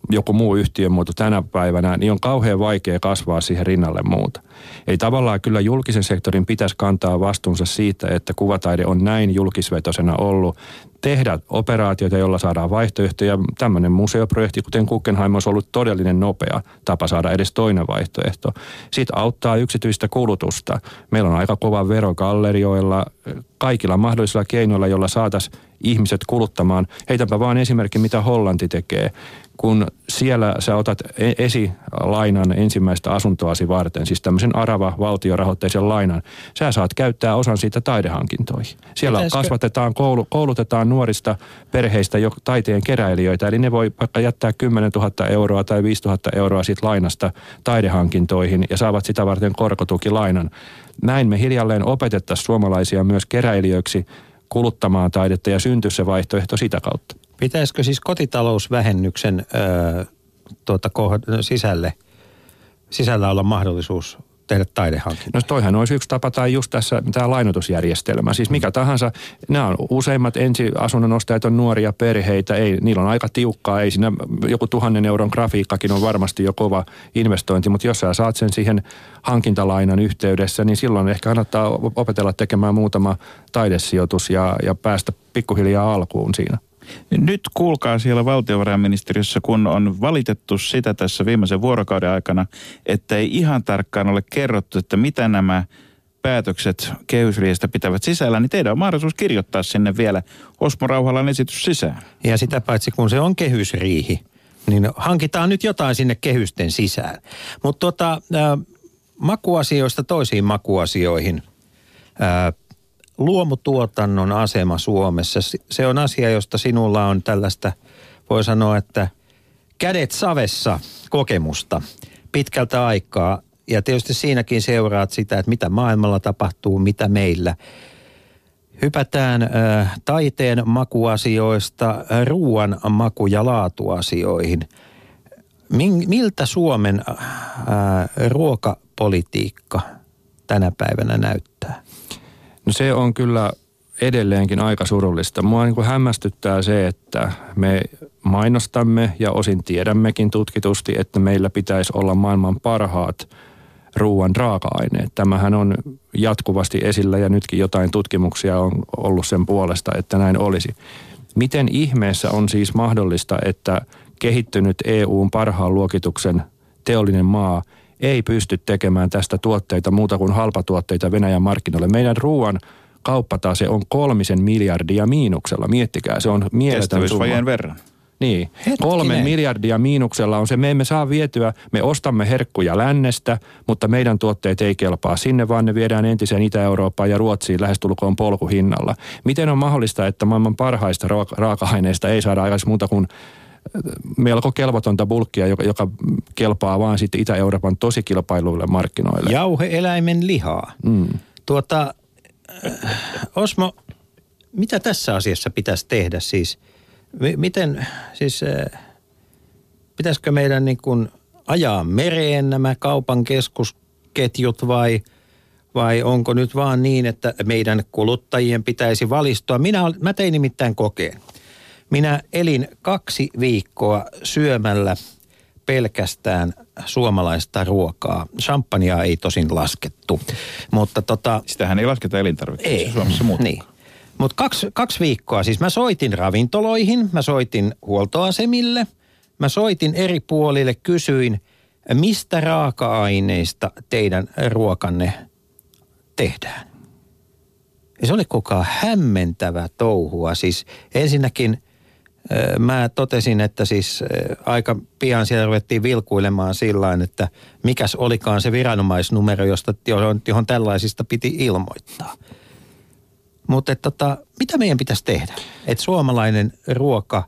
S6: joku muu yhtiömuoto tänä päivänä, niin on kauhean vaikea kasvaa siihen rinnalle muuta. Eli tavallaan kyllä julkisen sektorin pitäisi kantaa vastuunsa siitä, että kuvataide on näin julkisvetosena ollut, tehdä operaatioita, joilla saadaan vaihtoehtoja. Tämmöinen museoprojekti, kuten Guggenheim, olisi ollut todellinen nopea tapa saada edes toinen vaihtoehto. Sitten auttaa yksityistä kulutusta. Meillä on aika kova vero gallerioilla, kaikilla mahdollisilla keinoilla, joilla saataisiin ihmiset kuluttamaan. Heitäpä vaan esimerkki, mitä Hollanti tekee. Kun siellä sä otat e- esilainan ensimmäistä asuntoasi varten, siis tämmöisen arava valtiorahoitteisen lainan, sä saat käyttää osan siitä taidehankintoihin. Siellä
S4: Pitäisikö-
S6: kasvatetaan, koulu, koulutetaan nuorista perheistä jo taiteen keräilijöitä, eli ne voi vaikka jättää 10 000 euroa tai 5 000 euroa siitä lainasta taidehankintoihin ja saavat sitä varten korkotukilainan. Näin me hiljalleen opetettaisiin suomalaisia myös keräilijöiksi kuluttamaan taidetta ja syntyy se vaihtoehto sitä kautta.
S4: Pitäisikö siis kotitalousvähennyksen ö, tuota, sisälle, sisällä olla mahdollisuus tehdä taidehankinta?
S6: No toihan olisi yksi tapa tai just tässä tämä lainotusjärjestelmä. Siis mikä tahansa, nämä on useimmat ensiasunnon ostajat on nuoria perheitä, ei, niillä on aika tiukkaa, ei siinä joku tuhannen euron grafiikkakin on varmasti jo kova investointi, mutta jos sä saat sen siihen hankintalainan yhteydessä, niin silloin ehkä kannattaa opetella tekemään muutama taidesijoitus ja, ja päästä pikkuhiljaa alkuun siinä.
S5: Nyt kuulkaa siellä valtiovarainministeriössä, kun on valitettu sitä tässä viimeisen vuorokauden aikana, että ei ihan tarkkaan ole kerrottu, että mitä nämä päätökset kehysriihestä pitävät sisällä, niin teidän on mahdollisuus kirjoittaa sinne vielä Osmo Rauhalan esitys sisään.
S4: Ja sitä paitsi kun se on kehysriihi, niin hankitaan nyt jotain sinne kehysten sisään. Mutta tota, äh, makuasioista toisiin makuasioihin. Äh, luomutuotannon asema Suomessa, se on asia, josta sinulla on tällaista, voi sanoa, että kädet savessa kokemusta pitkältä aikaa. Ja tietysti siinäkin seuraat sitä, että mitä maailmalla tapahtuu, mitä meillä. Hypätään äh, taiteen makuasioista ruoan maku- ja laatuasioihin. Min, miltä Suomen äh, ruokapolitiikka tänä päivänä näyttää?
S6: No se on kyllä edelleenkin aika surullista. Mua niin kuin hämmästyttää se, että me mainostamme ja osin tiedämmekin tutkitusti, että meillä pitäisi olla maailman parhaat ruoan raaka-aineet. Tämähän on jatkuvasti esillä ja nytkin jotain tutkimuksia on ollut sen puolesta, että näin olisi. Miten ihmeessä on siis mahdollista, että kehittynyt EUn parhaan luokituksen teollinen maa ei pysty tekemään tästä tuotteita muuta kuin halpatuotteita Venäjän markkinoille. Meidän ruoan kauppatase on kolmisen miljardia miinuksella. Miettikää, se on mieletön summa.
S5: Verran.
S6: Niin,
S4: Hetkinen.
S6: kolmen miljardia miinuksella on se, me emme saa vietyä, me ostamme herkkuja lännestä, mutta meidän tuotteet ei kelpaa sinne, vaan ne viedään entiseen Itä-Eurooppaan ja Ruotsiin lähestulkoon polkuhinnalla. Miten on mahdollista, että maailman parhaista raaka- raaka-aineista ei saada aikaisemmin muuta kuin melko kelvotonta bulkkia, joka, joka kelpaa vaan sitten Itä-Euroopan tosi kilpailuille markkinoille.
S4: Jauhe-eläimen lihaa.
S6: Mm.
S4: Tuota, äh, Osmo, mitä tässä asiassa pitäisi tehdä siis? Mi- miten, siis äh, pitäisikö meidän niin kuin ajaa mereen nämä kaupan keskusketjut vai, vai onko nyt vaan niin, että meidän kuluttajien pitäisi valistua? Minä, mä tein nimittäin kokeen. Minä elin kaksi viikkoa syömällä pelkästään suomalaista ruokaa. Champagnea ei tosin laskettu, mutta tota,
S5: Sitähän ei lasketa elintarvikkeissa
S4: ei.
S5: Suomessa muuta.
S4: Niin. Mutta kaksi, kaksi viikkoa. Siis mä soitin ravintoloihin, mä soitin huoltoasemille, mä soitin eri puolille, kysyin, mistä raaka-aineista teidän ruokanne tehdään. Ja se oli koko ajan hämmentävä touhua. Siis ensinnäkin mä totesin, että siis aika pian siellä ruvettiin vilkuilemaan sillä että mikäs olikaan se viranomaisnumero, josta, johon, johon tällaisista piti ilmoittaa. Mutta tota, mitä meidän pitäisi tehdä? Että suomalainen ruoka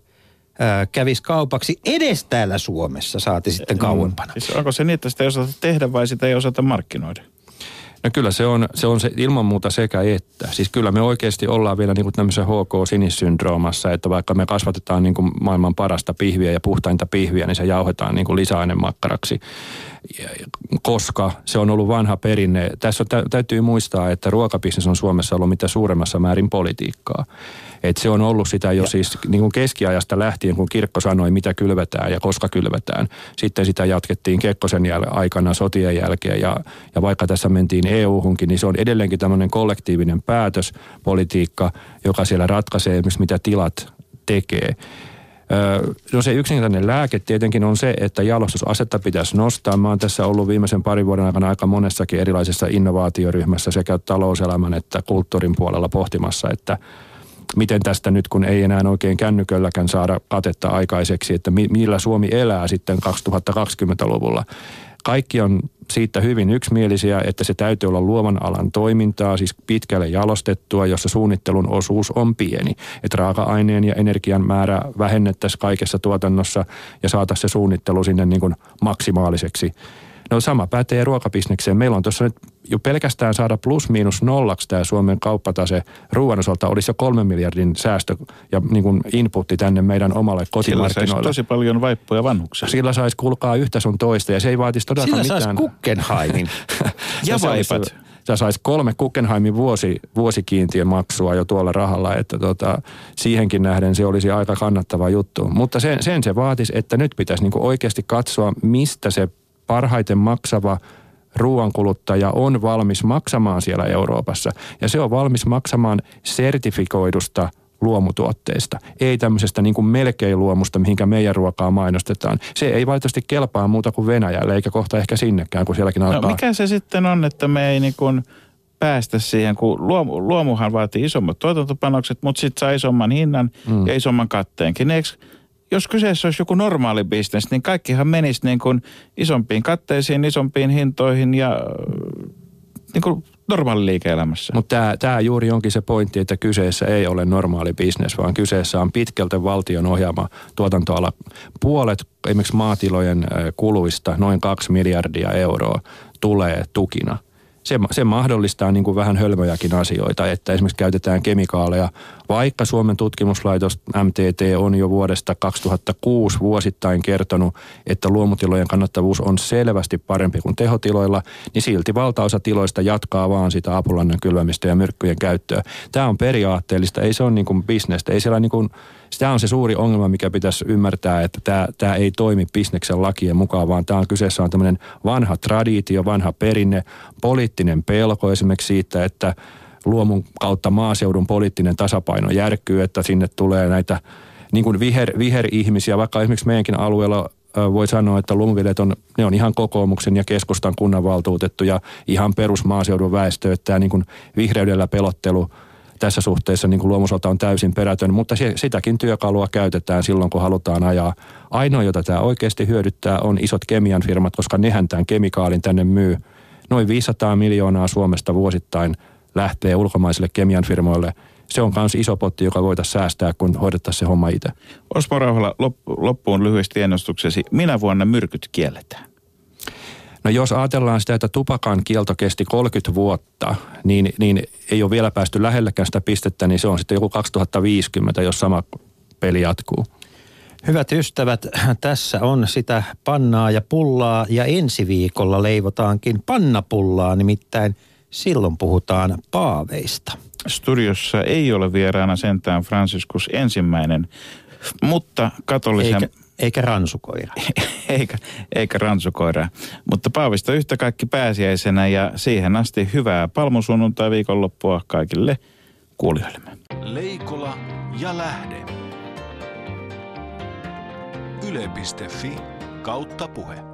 S4: kävisi kaupaksi edes täällä Suomessa, saati sitten kauempana.
S5: Siis onko se niin, että sitä ei osata tehdä vai sitä ei osata markkinoida?
S6: No kyllä se on, se on se ilman muuta sekä että. Siis kyllä me oikeasti ollaan vielä niin kuin tämmöisessä HK-sinissyndroomassa, että vaikka me kasvatetaan niin kuin maailman parasta pihviä ja puhtainta pihviä, niin se jauhetaan niin kuin lisäainemakkaraksi. Koska se on ollut vanha perinne. Tässä on, tä- täytyy muistaa, että ruokabisnes on Suomessa ollut mitä suuremmassa määrin politiikkaa. Et se on ollut sitä jo siis niin kuin keskiajasta lähtien, kun kirkko sanoi, mitä kylvetään ja koska kylvetään. Sitten sitä jatkettiin Kekkosen jäl- aikana sotien jälkeen ja, ja vaikka tässä mentiin EU-hunkin, niin se on edelleenkin tämmöinen kollektiivinen päätöspolitiikka, joka siellä ratkaisee esimerkiksi mitä tilat tekee. No se yksinkertainen lääke tietenkin on se, että jalostusasetta pitäisi nostaa. Mä oon tässä ollut viimeisen parin vuoden aikana aika monessakin erilaisessa innovaatioryhmässä sekä talouselämän että kulttuurin puolella pohtimassa, että miten tästä nyt, kun ei enää oikein kännykölläkään saada katetta aikaiseksi, että mi- millä Suomi elää sitten 2020-luvulla. Kaikki on siitä hyvin yksimielisiä, että se täytyy olla luovan alan toimintaa, siis pitkälle jalostettua, jossa suunnittelun osuus on pieni. Että raaka-aineen ja energian määrä vähennettäisiin kaikessa tuotannossa ja saataisiin se suunnittelu sinne niin kuin maksimaaliseksi. No sama pätee ruokabisnekseen. Meillä on tuossa nyt jo pelkästään saada plus miinus nollaksi tämä Suomen kauppatase ruoan osalta olisi jo kolmen miljardin säästö ja niin kuin inputti tänne meidän omalle
S5: Sillä saisi
S6: kotimarkkinoille.
S5: tosi paljon vaippuja vanhuksille.
S6: Sillä saisi kulkaa yhtä sun toista ja se ei vaatisi todellakaan
S4: Sillä saisi
S6: mitään.
S4: Guggenheimin.
S5: Ja
S6: se olisi-
S5: vaipat.
S6: Sä sais kolme Guggenheimin vuosi, vuosikiintien maksua jo tuolla rahalla, että tota, siihenkin nähden se olisi aika kannattava juttu. Mutta sen, sen se vaatisi, että nyt pitäisi niinku oikeasti katsoa, mistä se parhaiten maksava ruoankuluttaja on valmis maksamaan siellä Euroopassa. Ja se on valmis maksamaan sertifikoidusta luomutuotteista. Ei tämmöisestä niin kuin melkein luomusta, mihinkä meidän ruokaa mainostetaan. Se ei valitettavasti kelpaa muuta kuin Venäjälle, eikä kohta ehkä sinnekään, kun sielläkin alkaa.
S5: No mikä se sitten on, että me ei niin kuin päästä siihen, kun luomu, luomuhan vaatii isommat tuotantopanokset, mutta sitten saa isomman hinnan mm. ja isomman katteenkin. Eikö, jos kyseessä olisi joku normaali bisnes, niin kaikkihan menisi niin kuin isompiin katteisiin, isompiin hintoihin ja äh, niin kuin normaali liike-elämässä.
S6: Mutta tämä juuri onkin se pointti, että kyseessä ei ole normaali bisnes, vaan kyseessä on pitkälti valtion ohjaama tuotantoala. Puolet esimerkiksi maatilojen ö, kuluista, noin kaksi miljardia euroa, tulee tukina. Se, se mahdollistaa niin kuin vähän hölmöjäkin asioita, että esimerkiksi käytetään kemikaaleja, vaikka Suomen tutkimuslaitos MTT on jo vuodesta 2006 vuosittain kertonut, että luomutilojen kannattavuus on selvästi parempi kuin tehotiloilla, niin silti valtaosa tiloista jatkaa vaan sitä apulannan kylvämistä ja myrkkyjen käyttöä. Tämä on periaatteellista, ei se ole niin kuin bisnestä, ei niin kuin, tämä on se suuri ongelma, mikä pitäisi ymmärtää, että tämä, tämä ei toimi bisneksen lakien mukaan, vaan tämä on kyseessä on tämmöinen vanha traditio, vanha perinne, poliittinen pelko esimerkiksi siitä, että luomun kautta maaseudun poliittinen tasapaino järkkyy, että sinne tulee näitä niin kuin viher, viherihmisiä, vaikka esimerkiksi meidänkin alueella voi sanoa, että luomuviljelijät on, ne on ihan kokoomuksen ja keskustan kunnanvaltuutettuja, ihan perusmaaseudun väestö, että tämä niin kuin vihreydellä pelottelu tässä suhteessa niin kuin luomusolta on täysin perätön, mutta se, sitäkin työkalua käytetään silloin, kun halutaan ajaa. Ainoa, jota tämä oikeasti hyödyttää, on isot kemian firmat, koska nehän tämän kemikaalin tänne myy. Noin 500 miljoonaa Suomesta vuosittain lähtee ulkomaisille kemian firmoille. Se on myös iso potti, joka voitaisiin säästää, kun hoidettaisiin se homma itse.
S5: Osmo Rauhala, lop- loppuun lyhyesti ennustuksesi. Minä vuonna myrkyt kielletään?
S6: No jos ajatellaan sitä, että tupakan kielto kesti 30 vuotta, niin, niin ei ole vielä päästy lähellekään sitä pistettä, niin se on sitten joku 2050, jos sama peli jatkuu.
S4: Hyvät ystävät, tässä on sitä pannaa ja pullaa ja ensi viikolla leivotaankin pannapullaa, nimittäin silloin puhutaan paaveista.
S5: Studiossa ei ole vieraana sentään Franciscus ensimmäinen, mutta katolisen...
S4: Eikä, eikä ransukoira.
S5: eikä, eikä ransukoira. Mutta Paavista yhtä kaikki pääsiäisenä ja siihen asti hyvää palmusunnuntai viikonloppua kaikille kuulijoillemme.
S2: Leikola ja lähde. Yle.fi kautta puhe.